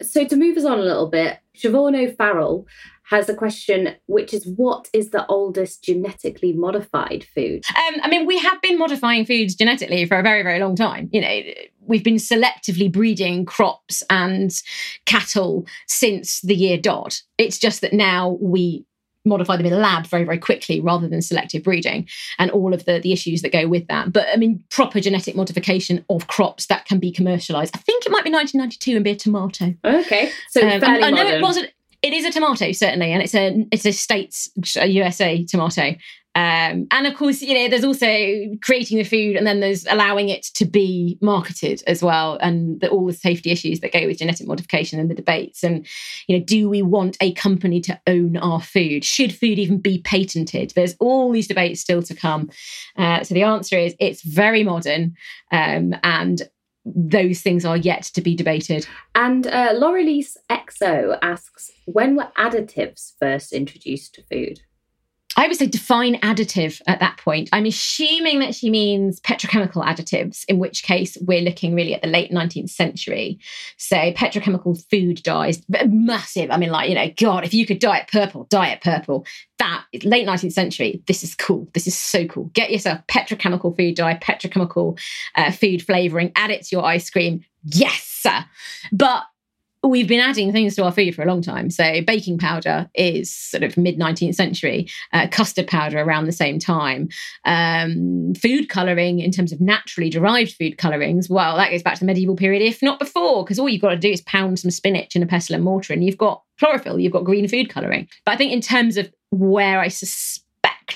Speaker 4: So, to move us on a little bit, Siobhan O'Farrell has a question, which is what is the oldest genetically modified food?
Speaker 5: Um, I mean, we have been modifying foods genetically for a very, very long time. You know, we've been selectively breeding crops and cattle since the year dot. It's just that now we modify them in a lab very very quickly rather than selective breeding and all of the the issues that go with that. But i mean proper genetic modification of crops that can be commercialized. I think it might be 1992 and be a tomato.
Speaker 4: Okay so um,
Speaker 5: I, I know it wasn't it is a tomato certainly and it's a it's a states a usa tomato um, and of course, you know, there's also creating the food and then there's allowing it to be marketed as well, and the, all the safety issues that go with genetic modification and the debates. And, you know, do we want a company to own our food? Should food even be patented? There's all these debates still to come. Uh, so the answer is it's very modern um, and those things are yet to be debated.
Speaker 4: And uh, Laurelise Exo asks, when were additives first introduced to food?
Speaker 5: I would say define additive at that point. I'm assuming that she means petrochemical additives, in which case we're looking really at the late 19th century. So petrochemical food dyes, massive. I mean, like, you know, God, if you could dye it purple, dye it purple. That late 19th century, this is cool. This is so cool. Get yourself petrochemical food dye, petrochemical uh, food flavoring, add it to your ice cream. Yes. sir. But we've been adding things to our food for a long time. So baking powder is sort of mid 19th century, uh, custard powder around the same time. Um, food colouring in terms of naturally derived food colourings, well, that goes back to the medieval period, if not before, because all you've got to do is pound some spinach in a pestle and mortar and you've got chlorophyll, you've got green food colouring. But I think in terms of where I suspect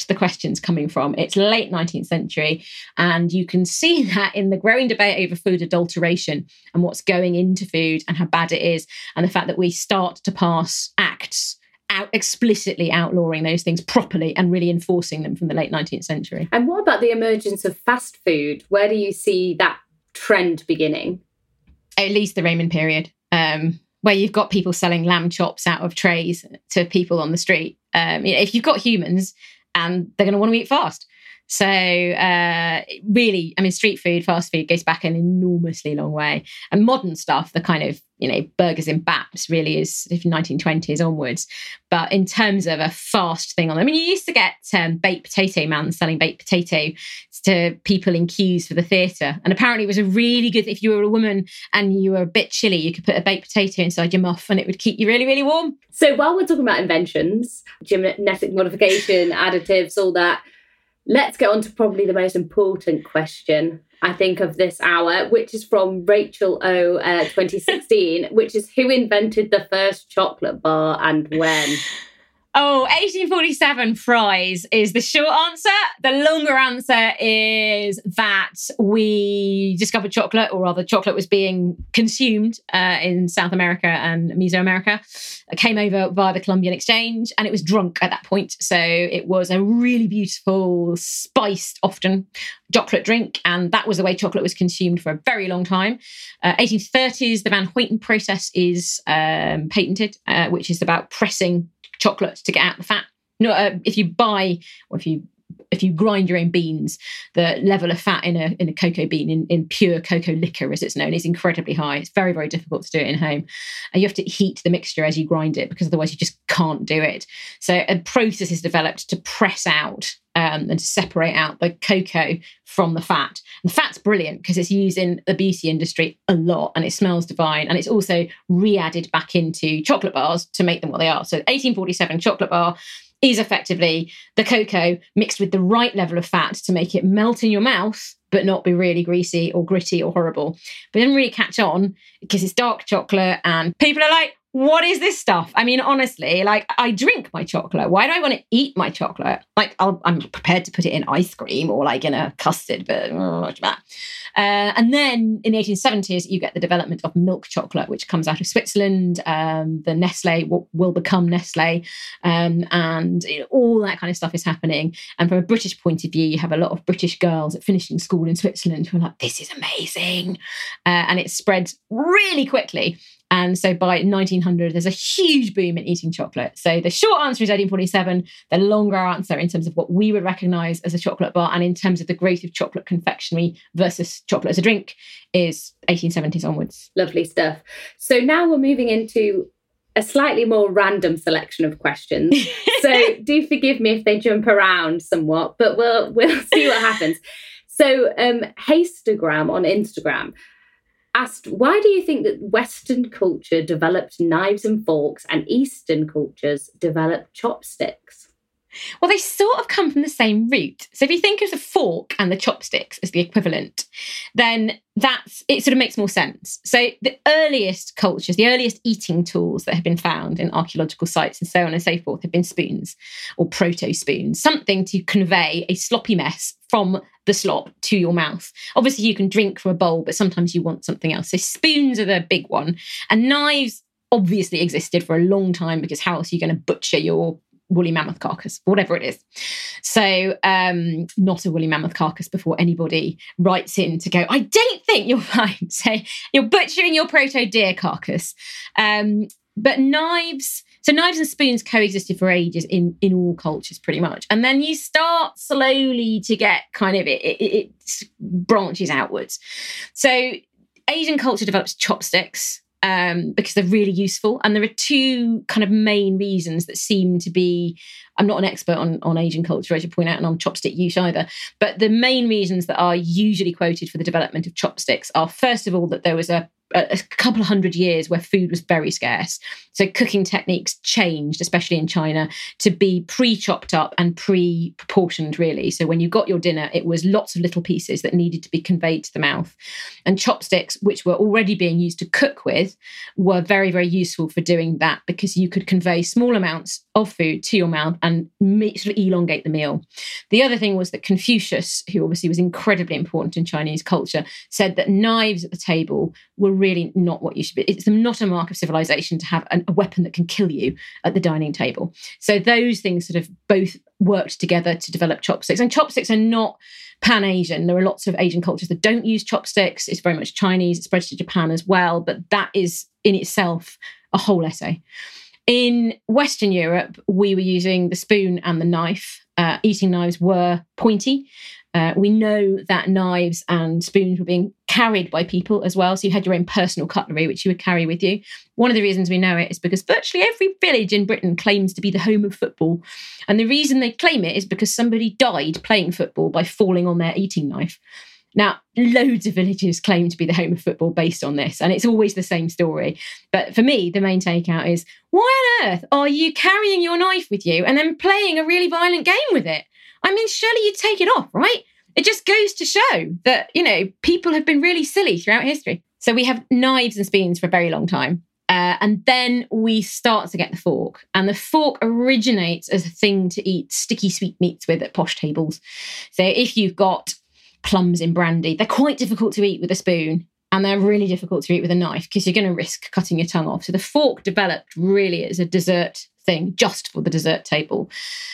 Speaker 5: the questions coming from. It's late 19th century, and you can see that in the growing debate over food adulteration and what's going into food and how bad it is, and the fact that we start to pass acts out explicitly outlawing those things properly and really enforcing them from the late 19th century.
Speaker 4: And what about the emergence of fast food? Where do you see that trend beginning?
Speaker 5: At least the Roman period. Um, where you've got people selling lamb chops out of trays to people on the street. Um, if you've got humans and they're going to want to eat fast. So, uh, really, I mean, street food, fast food goes back an enormously long way. And modern stuff, the kind of, you know, burgers in baps really is 1920s onwards. But in terms of a fast thing on, I mean, you used to get um, baked potato man selling baked potato to people in queues for the theatre. And apparently, it was a really good, if you were a woman and you were a bit chilly, you could put a baked potato inside your muff and it would keep you really, really warm.
Speaker 4: So, while we're talking about inventions, genetic modification, additives, all that, let's get on to probably the most important question I think of this hour, which is from Rachel O, uh, 2016, which is who invented the first chocolate bar and when?
Speaker 5: Oh, 1847 Fry's is the short answer. The longer answer is that we discovered chocolate, or rather, chocolate was being consumed uh, in South America and Mesoamerica. It came over via the Columbian Exchange and it was drunk at that point. So it was a really beautiful, spiced, often chocolate drink. And that was the way chocolate was consumed for a very long time. Uh, 1830s, the Van Houten process is um, patented, uh, which is about pressing chocolate to get out the fat. No, uh, if you buy or if you if you grind your own beans, the level of fat in a in a cocoa bean in, in pure cocoa liquor, as it's known, is incredibly high. It's very very difficult to do it in home, and you have to heat the mixture as you grind it because otherwise you just can't do it. So a process is developed to press out um, and to separate out the cocoa from the fat. And fat's brilliant because it's used in the beauty industry a lot and it smells divine. And it's also re added back into chocolate bars to make them what they are. So, 1847 chocolate bar is effectively the cocoa mixed with the right level of fat to make it melt in your mouth but not be really greasy or gritty or horrible. But didn't really catch on because it's dark chocolate and people are like, what is this stuff? I mean, honestly, like I drink my chocolate. Why do I want to eat my chocolate? Like i am prepared to put it in ice cream or like in a custard, but uh, and then in the 1870s, you get the development of milk chocolate, which comes out of Switzerland. Um, the Nestle, what will become Nestle, um, and you know, all that kind of stuff is happening. And from a British point of view, you have a lot of British girls at finishing school in Switzerland who are like, "This is amazing," uh, and it spreads really quickly. And so by 1900, there's a huge boom in eating chocolate. So the short answer is 1847. The longer answer, in terms of what we would recognize as a chocolate bar and in terms of the growth of chocolate confectionery versus chocolate as a drink, is 1870s onwards.
Speaker 4: Lovely stuff. So now we're moving into a slightly more random selection of questions. so do forgive me if they jump around somewhat, but we'll we'll see what happens. So um Hastagram on Instagram asked, why do you think that Western culture developed knives and forks and Eastern cultures developed chopsticks?
Speaker 5: Well, they sort of come from the same root. So if you think of the fork and the chopsticks as the equivalent, then that's it sort of makes more sense. So the earliest cultures, the earliest eating tools that have been found in archaeological sites and so on and so forth have been spoons or proto spoons, something to convey a sloppy mess from the slop to your mouth. Obviously, you can drink from a bowl, but sometimes you want something else. So spoons are the big one, and knives obviously existed for a long time because how else are you going to butcher your woolly mammoth carcass, whatever it is. So, um, not a woolly mammoth carcass before anybody writes in to go, I don't think you're fine. So, you're butchering your proto deer carcass. Um, but knives, so knives and spoons coexisted for ages in, in all cultures, pretty much. And then you start slowly to get kind of it, it, it branches outwards. So, Asian culture develops chopsticks um, because they're really useful. And there are two kind of main reasons that seem to be. I'm not an expert on, on Asian culture, as you point out, and on chopstick use either. But the main reasons that are usually quoted for the development of chopsticks are, first of all, that there was a a couple of hundred years where food was very scarce. So cooking techniques changed, especially in China, to be pre chopped up and pre proportioned, really. So when you got your dinner, it was lots of little pieces that needed to be conveyed to the mouth. And chopsticks, which were already being used to cook with, were very, very useful for doing that because you could convey small amounts of food to your mouth and sort of elongate the meal. The other thing was that Confucius, who obviously was incredibly important in Chinese culture, said that knives at the table were really not what you should be. It's not a mark of civilization to have an, a weapon that can kill you at the dining table. So those things sort of both worked together to develop chopsticks. And chopsticks are not pan Asian. There are lots of Asian cultures that don't use chopsticks. It's very much Chinese. It spreads to Japan as well. But that is in itself a whole essay. In Western Europe, we were using the spoon and the knife. Uh, eating knives were pointy. Uh, we know that knives and spoons were being carried by people as well. So you had your own personal cutlery, which you would carry with you. One of the reasons we know it is because virtually every village in Britain claims to be the home of football. And the reason they claim it is because somebody died playing football by falling on their eating knife. Now, loads of villages claim to be the home of football based on this, and it's always the same story. But for me, the main takeout is why on earth are you carrying your knife with you and then playing a really violent game with it? I mean, surely you'd take it off, right? It just goes to show that, you know, people have been really silly throughout history. So we have knives and spoons for a very long time. Uh, and then we start to get the fork. And the fork originates as a thing to eat sticky sweet meats with at posh tables. So if you've got plums in brandy. They're quite difficult to eat with a spoon and they're really difficult to eat with a knife because you're going to risk cutting your tongue off. So the fork developed really as a dessert thing just for the dessert table.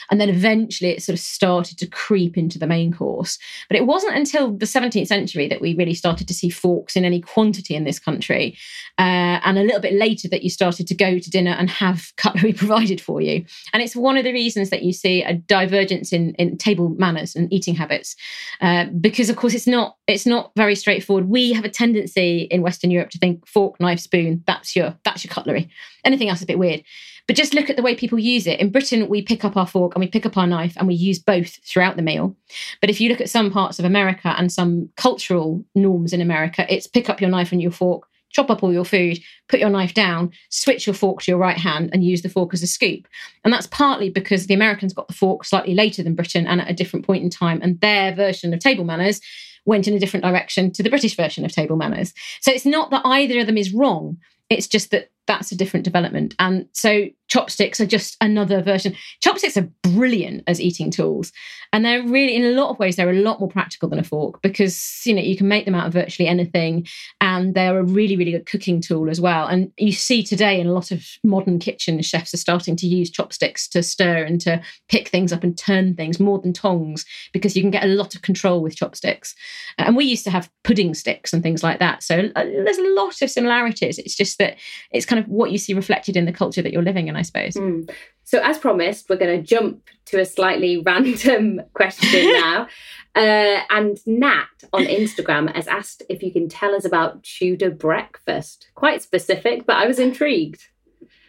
Speaker 5: And then eventually it sort of started to creep into the main course. But it wasn't until the 17th century that we really started to see forks in any quantity in this country. Uh, and a little bit later that you started to go to dinner and have cutlery provided for you. And it's one of the reasons that you see a divergence in, in table manners and eating habits. Uh, because of course it's not it's not very straightforward. We have a tendency in Western Europe to think fork, knife, spoon, that's your that's your cutlery. Anything else is a bit weird. But just look at the way people use it. In Britain, we pick up our fork and we pick up our knife and we use both throughout the meal. But if you look at some parts of America and some cultural norms in America, it's pick up your knife and your fork, chop up all your food, put your knife down, switch your fork to your right hand, and use the fork as a scoop. And that's partly because the Americans got the fork slightly later than Britain and at a different point in time, and their version of table manners went in a different direction to the British version of table manners. So it's not that either of them is wrong. It's just that that's a different development. And so chopsticks are just another version. Chopsticks are brilliant as eating tools. And they're really, in a lot of ways, they're a lot more practical than a fork because, you know, you can make them out of virtually anything. And they're a really, really good cooking tool as well. And you see today in a lot of modern kitchens, chefs are starting to use chopsticks to stir and to pick things up and turn things more than tongs because you can get a lot of control with chopsticks. And we used to have pudding sticks and things like that. So uh, there's a lot of similarities. It's just that it's kind of what you see reflected in the culture that you're living in, I suppose.
Speaker 4: Mm. So, as promised, we're going to jump to a slightly random question now. Uh, and Nat on Instagram has asked if you can tell us about Tudor breakfast. Quite specific, but I was intrigued.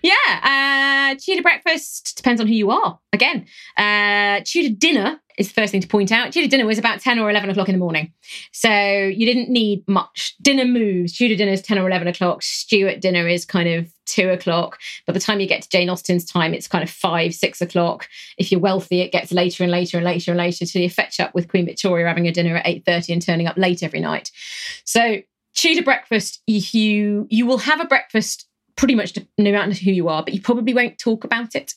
Speaker 5: Yeah, uh, Tudor breakfast depends on who you are. Again, uh, Tudor dinner is the first thing to point out. Tudor dinner was about 10 or 11 o'clock in the morning. So you didn't need much. Dinner moves. Tudor dinner is 10 or 11 o'clock. Stuart dinner is kind of two o'clock. By the time you get to Jane Austen's time, it's kind of five, six o'clock. If you're wealthy, it gets later and later and later and later till you fetch up with Queen Victoria having a dinner at 8.30 and turning up late every night. So Tudor breakfast, you you will have a breakfast pretty much no matter who you are, but you probably won't talk about it.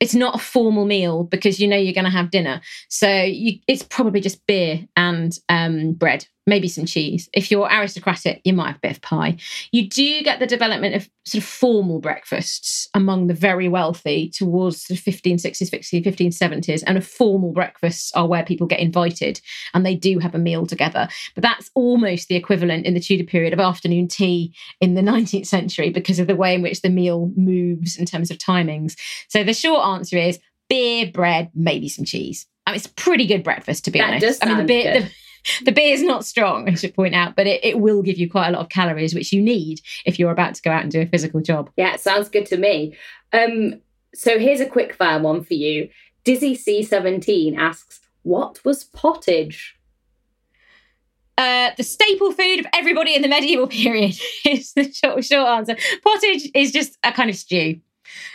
Speaker 5: It's not a formal meal because you know you're going to have dinner. So you, it's probably just beer and um, bread maybe some cheese. If you're aristocratic, you might have a bit of pie. You do get the development of sort of formal breakfasts among the very wealthy towards the 1560s, 1570s, and a formal breakfasts are where people get invited and they do have a meal together. But that's almost the equivalent in the Tudor period of afternoon tea in the 19th century because of the way in which the meal moves in terms of timings. So the short answer is beer, bread, maybe some cheese. I mean, it's a pretty good breakfast, to be
Speaker 4: that
Speaker 5: honest.
Speaker 4: I
Speaker 5: mean,
Speaker 4: the
Speaker 5: beer, the, the beer is not strong, I should point out, but it, it will give you quite a lot of calories, which you need if you're about to go out and do a physical job.
Speaker 4: Yeah, sounds good to me. Um, so here's a quick fire one for you. Dizzy C17 asks, What was pottage?
Speaker 5: Uh, the staple food of everybody in the medieval period is the short, short answer. Pottage is just a kind of stew.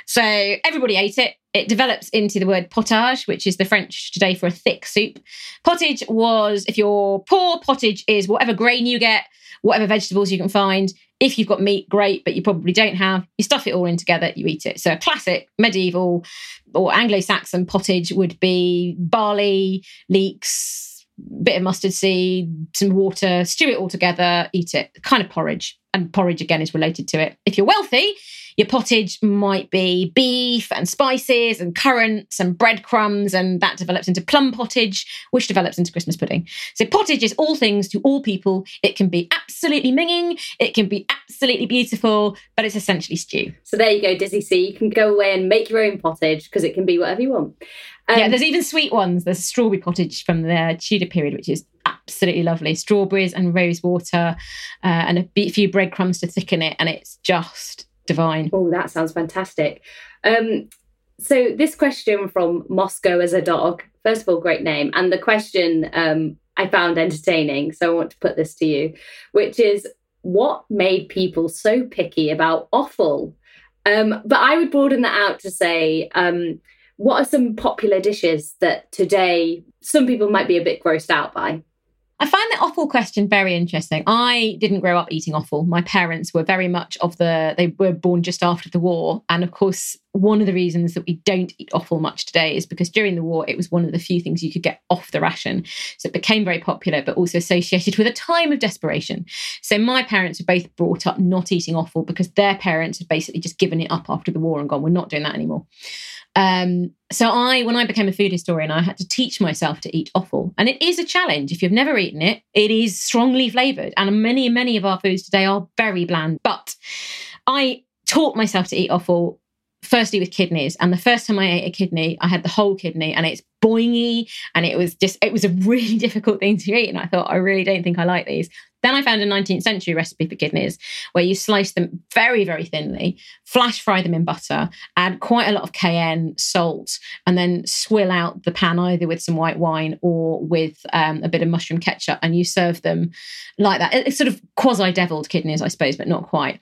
Speaker 5: So everybody ate it. It develops into the word potage, which is the French today for a thick soup. Pottage was, if you're poor, pottage is whatever grain you get, whatever vegetables you can find. If you've got meat, great, but you probably don't have. You stuff it all in together, you eat it. So a classic medieval or Anglo-Saxon pottage would be barley, leeks, a bit of mustard seed, some water, stew it all together, eat it. Kind of porridge. And porridge again is related to it. If you're wealthy, Your pottage might be beef and spices and currants and breadcrumbs, and that develops into plum pottage, which develops into Christmas pudding. So, pottage is all things to all people. It can be absolutely minging, it can be absolutely beautiful, but it's essentially stew.
Speaker 4: So, there you go, Dizzy C. You can go away and make your own pottage because it can be whatever you want.
Speaker 5: Um, yeah, there's even sweet ones. There's strawberry pottage from the Tudor period, which is absolutely lovely. Strawberries and rose water, uh, and a few breadcrumbs to thicken it, and it's just divine.
Speaker 4: Oh, that sounds fantastic. Um, so this question from Moscow as a dog. First of all, great name, and the question um, I found entertaining. So I want to put this to you, which is what made people so picky about offal? Um, but I would broaden that out to say, um, what are some popular dishes that today some people might be a bit grossed out by?
Speaker 5: I find the offal question very interesting. I didn't grow up eating offal. My parents were very much of the, they were born just after the war. And of course, one of the reasons that we don't eat offal much today is because during the war, it was one of the few things you could get off the ration. So it became very popular, but also associated with a time of desperation. So my parents were both brought up not eating offal because their parents had basically just given it up after the war and gone, we're not doing that anymore. Um, so I, when I became a food historian, I had to teach myself to eat offal, and it is a challenge. If you've never eaten it, it is strongly flavored, and many, many of our foods today are very bland. But I taught myself to eat offal firstly with kidneys, and the first time I ate a kidney, I had the whole kidney, and it's boingy, and it was just, it was a really difficult thing to eat, and I thought, I really don't think I like these. Then I found a 19th century recipe for kidneys where you slice them very, very thinly, flash fry them in butter, add quite a lot of cayenne, salt, and then swill out the pan either with some white wine or with um, a bit of mushroom ketchup. And you serve them like that. It's sort of quasi deviled kidneys, I suppose, but not quite.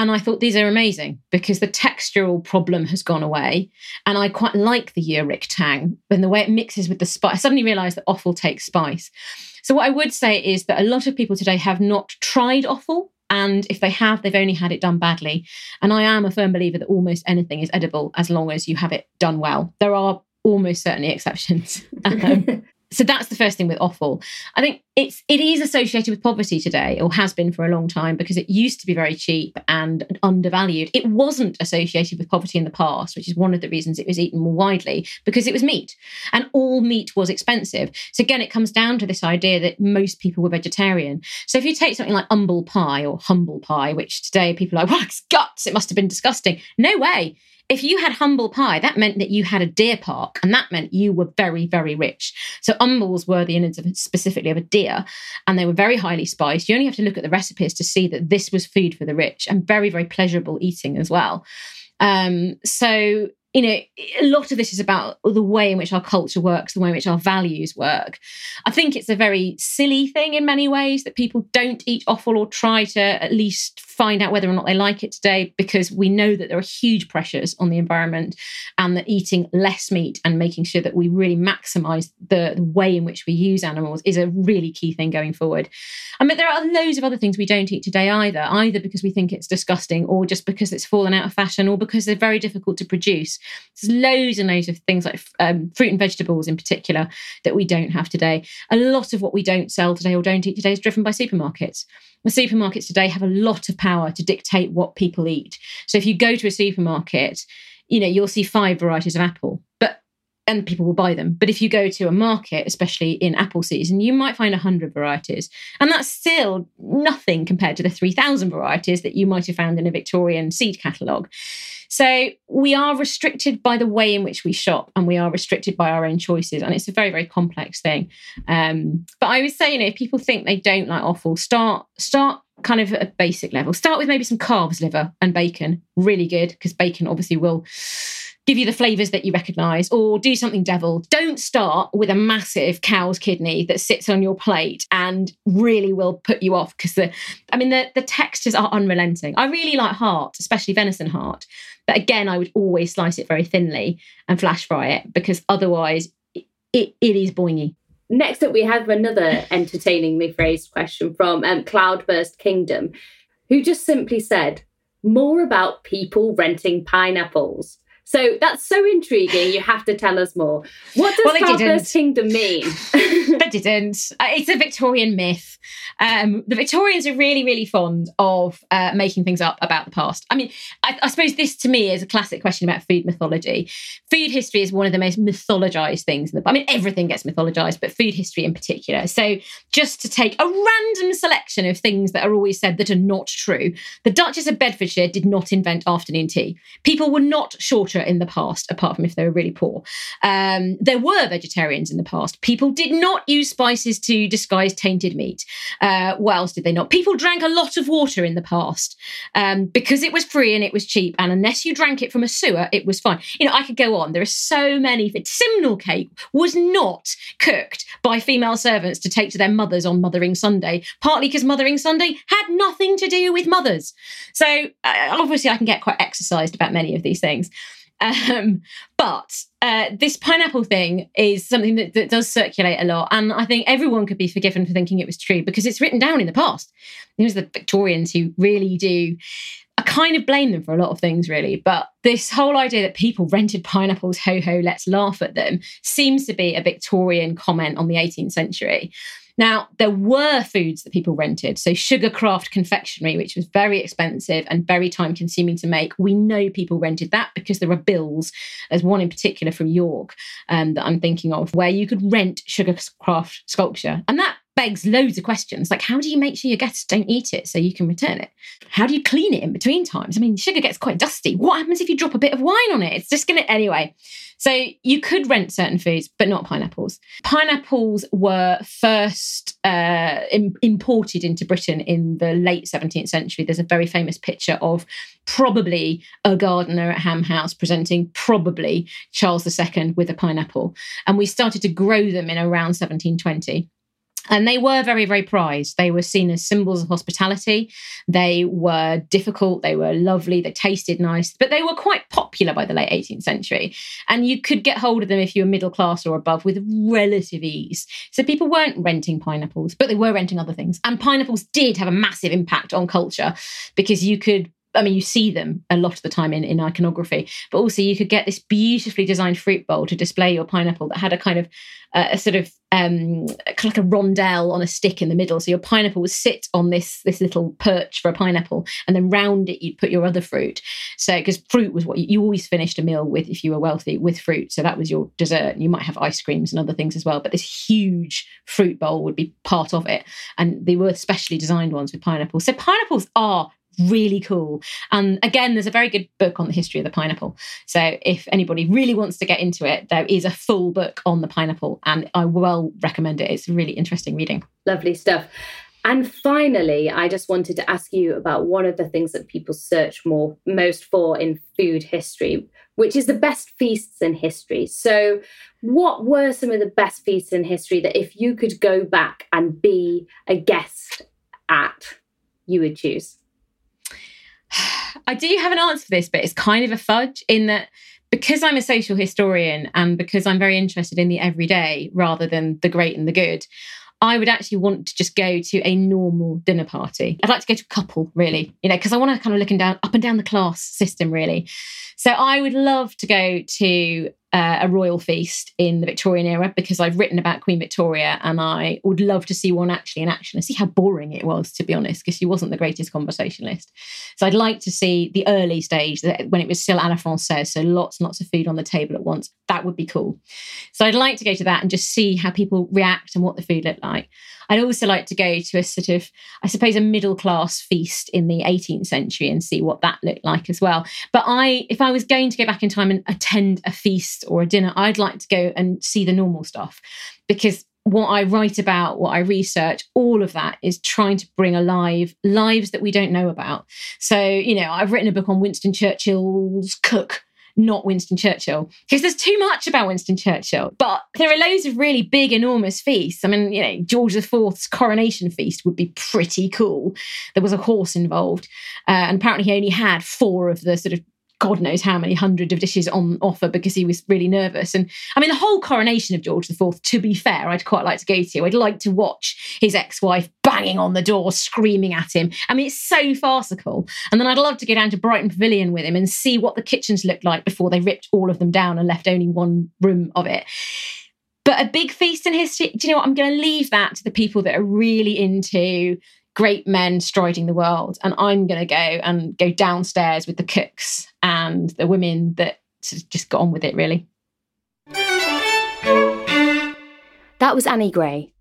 Speaker 5: And I thought these are amazing because the textural problem has gone away. And I quite like the uric tang and the way it mixes with the spice. I suddenly realized that offal takes spice. So, what I would say is that a lot of people today have not tried offal. And if they have, they've only had it done badly. And I am a firm believer that almost anything is edible as long as you have it done well. There are almost certainly exceptions. Um, so that's the first thing with offal. I think it's it is associated with poverty today, or has been for a long time, because it used to be very cheap and undervalued. It wasn't associated with poverty in the past, which is one of the reasons it was eaten more widely, because it was meat, and all meat was expensive. So again, it comes down to this idea that most people were vegetarian. So if you take something like humble pie or humble pie, which today people are like, well, it's guts, it must have been disgusting. No way if you had humble pie, that meant that you had a deer park, and that meant you were very, very rich. So humbles were the innards of specifically of a deer, and they were very highly spiced. You only have to look at the recipes to see that this was food for the rich and very, very pleasurable eating as well. Um, so you know, a lot of this is about the way in which our culture works, the way in which our values work. I think it's a very silly thing in many ways that people don't eat offal or try to at least find out whether or not they like it today because we know that there are huge pressures on the environment and that eating less meat and making sure that we really maximize the, the way in which we use animals is a really key thing going forward. I mean, there are loads of other things we don't eat today either, either because we think it's disgusting or just because it's fallen out of fashion or because they're very difficult to produce. There's loads and loads of things like um, fruit and vegetables in particular that we don't have today. A lot of what we don't sell today or don't eat today is driven by supermarkets. The supermarkets today have a lot of power to dictate what people eat. So if you go to a supermarket, you know, you'll see five varieties of apple, but and people will buy them. But if you go to a market, especially in apple season, you might find 100 varieties. And that's still nothing compared to the 3,000 varieties that you might have found in a Victorian seed catalogue. So we are restricted by the way in which we shop and we are restricted by our own choices. And it's a very, very complex thing. Um, but I would say, you know, if people think they don't like offal, start, start kind of at a basic level. Start with maybe some calves liver and bacon. Really good because bacon obviously will give you the flavors that you recognize or do something devil. Don't start with a massive cow's kidney that sits on your plate and really will put you off because the I mean the the textures are unrelenting. I really like heart, especially venison heart. But again, I would always slice it very thinly and flash fry it because otherwise it, it, it is boingy.
Speaker 4: Next up, we have another entertainingly phrased question from um, Cloudburst Kingdom, who just simply said, More about people renting pineapples. So that's so intriguing. You have to tell us more. What does well, Cloudburst Kingdom mean?
Speaker 5: they didn't. Uh, it's a Victorian myth. Um, the Victorians are really, really fond of uh, making things up about the past. I mean, I, I, suppose this to me is a classic question about food mythology. Food history is one of the most mythologized things. In the, I mean, everything gets mythologized, but food history in particular. So, just to take a random selection of things that are always said that are not true, the Duchess of Bedfordshire did not invent afternoon tea. People were not shorter in the past, apart from if they were really poor. Um, there were vegetarians in the past. People did not use spices to disguise tainted meat. Uh, what else did they not? People drank a lot of water in the past um, because it was free and it was cheap. And unless you drank it from a sewer, it was fine. You know, I could go on. There are so many. Simnel cake was not cooked by female servants to take to their mothers on Mothering Sunday, partly because Mothering Sunday had nothing to do with mothers. So uh, obviously, I can get quite exercised about many of these things. Um, but uh, this pineapple thing is something that, that, does circulate a lot. And I think everyone could be forgiven for thinking it was true because it's written down in the past. It was the Victorians who really do. I kind of blame them for a lot of things, really. But this whole idea that people rented pineapples, ho ho, let's laugh at them, seems to be a Victorian comment on the 18th century. Now, there were foods that people rented. So, Sugarcraft confectionery, which was very expensive and very time consuming to make. We know people rented that because there are bills. There's one in particular from York um, that I'm thinking of where you could rent Sugarcraft sculpture. And that begs loads of questions like how do you make sure your guests don't eat it so you can return it how do you clean it in between times i mean sugar gets quite dusty what happens if you drop a bit of wine on it it's just gonna anyway so you could rent certain foods, but not pineapples. Pineapples were first uh, Im- imported into Britain in the late 17th century. There's a very famous picture of probably a gardener at Ham House presenting probably Charles II with a pineapple. And we started to grow them in around 1720. And they were very, very prized. They were seen as symbols of hospitality. They were difficult. They were lovely. They tasted nice, but they were quite popular by the late 18th century. And you could get hold of them if you were middle class or above with relative ease. So people weren't renting pineapples, but they were renting other things. And pineapples did have a massive impact on culture because you could I mean, you see them a lot of the time in, in iconography, but also you could get this beautifully designed fruit bowl to display your pineapple that had a kind of uh, a sort of um, like a rondelle on a stick in the middle. So your pineapple would sit on this this little perch for a pineapple, and then round it you'd put your other fruit. So because fruit was what you, you, always finished a meal with if you were wealthy with fruit. So that was your dessert. You might have ice creams and other things as well, but this huge fruit bowl would be part of it, and they were specially designed ones with pineapples. So pineapples are really cool. And again, there's a very good book on the history of the pineapple. So if anybody really wants to get into it, there is a full book on the pineapple, and I will recommend it. It's really interesting reading.
Speaker 4: Lovely stuff. And finally, I just wanted to ask you about one of the things that people search more most for in food history, which is the best feasts in history. So, what were some of the best feasts in history that if you could go back and be a guest at, you would choose?
Speaker 5: I do have an answer for this, but it's kind of a fudge in that because I'm a social historian and because I'm very interested in the everyday rather than the great and the good, I would actually want to just go to a normal dinner party. I'd like to go to a couple, really, you know, because I want to kind of looking down up and down the class system, really. So I would love to go to uh, a royal feast in the Victorian era because I've written about Queen Victoria and I would love to see one actually in action and see how boring it was, to be honest, because she wasn't the greatest conversationalist. So I'd like to see the early stage when it was still à la française, so lots and lots of food on the table at once. That would be cool. So I'd like to go to that and just see how people react and what the food looked like. I'd also like to go to a sort of, I suppose, a middle class feast in the 18th century and see what that looked like as well. But I, if I was going to go back in time and attend a feast or a dinner, I'd like to go and see the normal stuff because what I write about, what I research, all of that is trying to bring alive lives that we don't know about. So, you know, I've written a book on Winston Churchill's cook not Winston Churchill because there's too much about Winston Churchill. But there are loads of really big, enormous feasts. I mean, you know, George IV's coronation feast would be pretty cool. There was a horse involved, uh, and apparently he only had four of the sort of God knows how many hundred of dishes on offer because he was really nervous. And I mean, the whole coronation of George IV, to be fair, I'd quite like to go to. I'd like to watch his ex wife banging on the door, screaming at him. I mean, it's so farcical. And then I'd love to go down to Brighton Pavilion with him and see what the kitchens looked like before they ripped all of them down and left only one room of it But a big feast in history, do you know what? I'm going to leave that to the people that are really into great men striding the world. And I'm going to go and go downstairs with the cooks and the women that just got on with it, really.
Speaker 4: That was Annie Gray.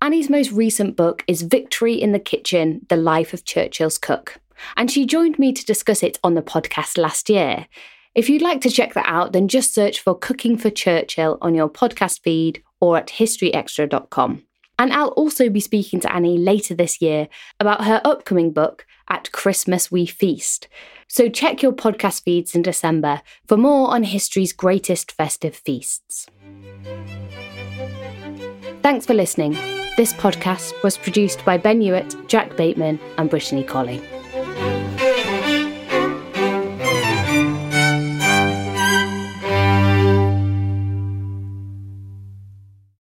Speaker 4: Annie's most recent book is Victory in the Kitchen The Life of Churchill's Cook. And she joined me to discuss it on the podcast last year. If you'd like to check that out, then just search for Cooking for Churchill on your podcast feed or at historyextra.com. And I'll also be speaking to Annie later this year about her upcoming book, At Christmas We Feast. So check your podcast feeds in December for more on history's greatest festive feasts. Thanks for listening. This podcast was produced by Ben Hewitt, Jack Bateman, and Brittany Colley.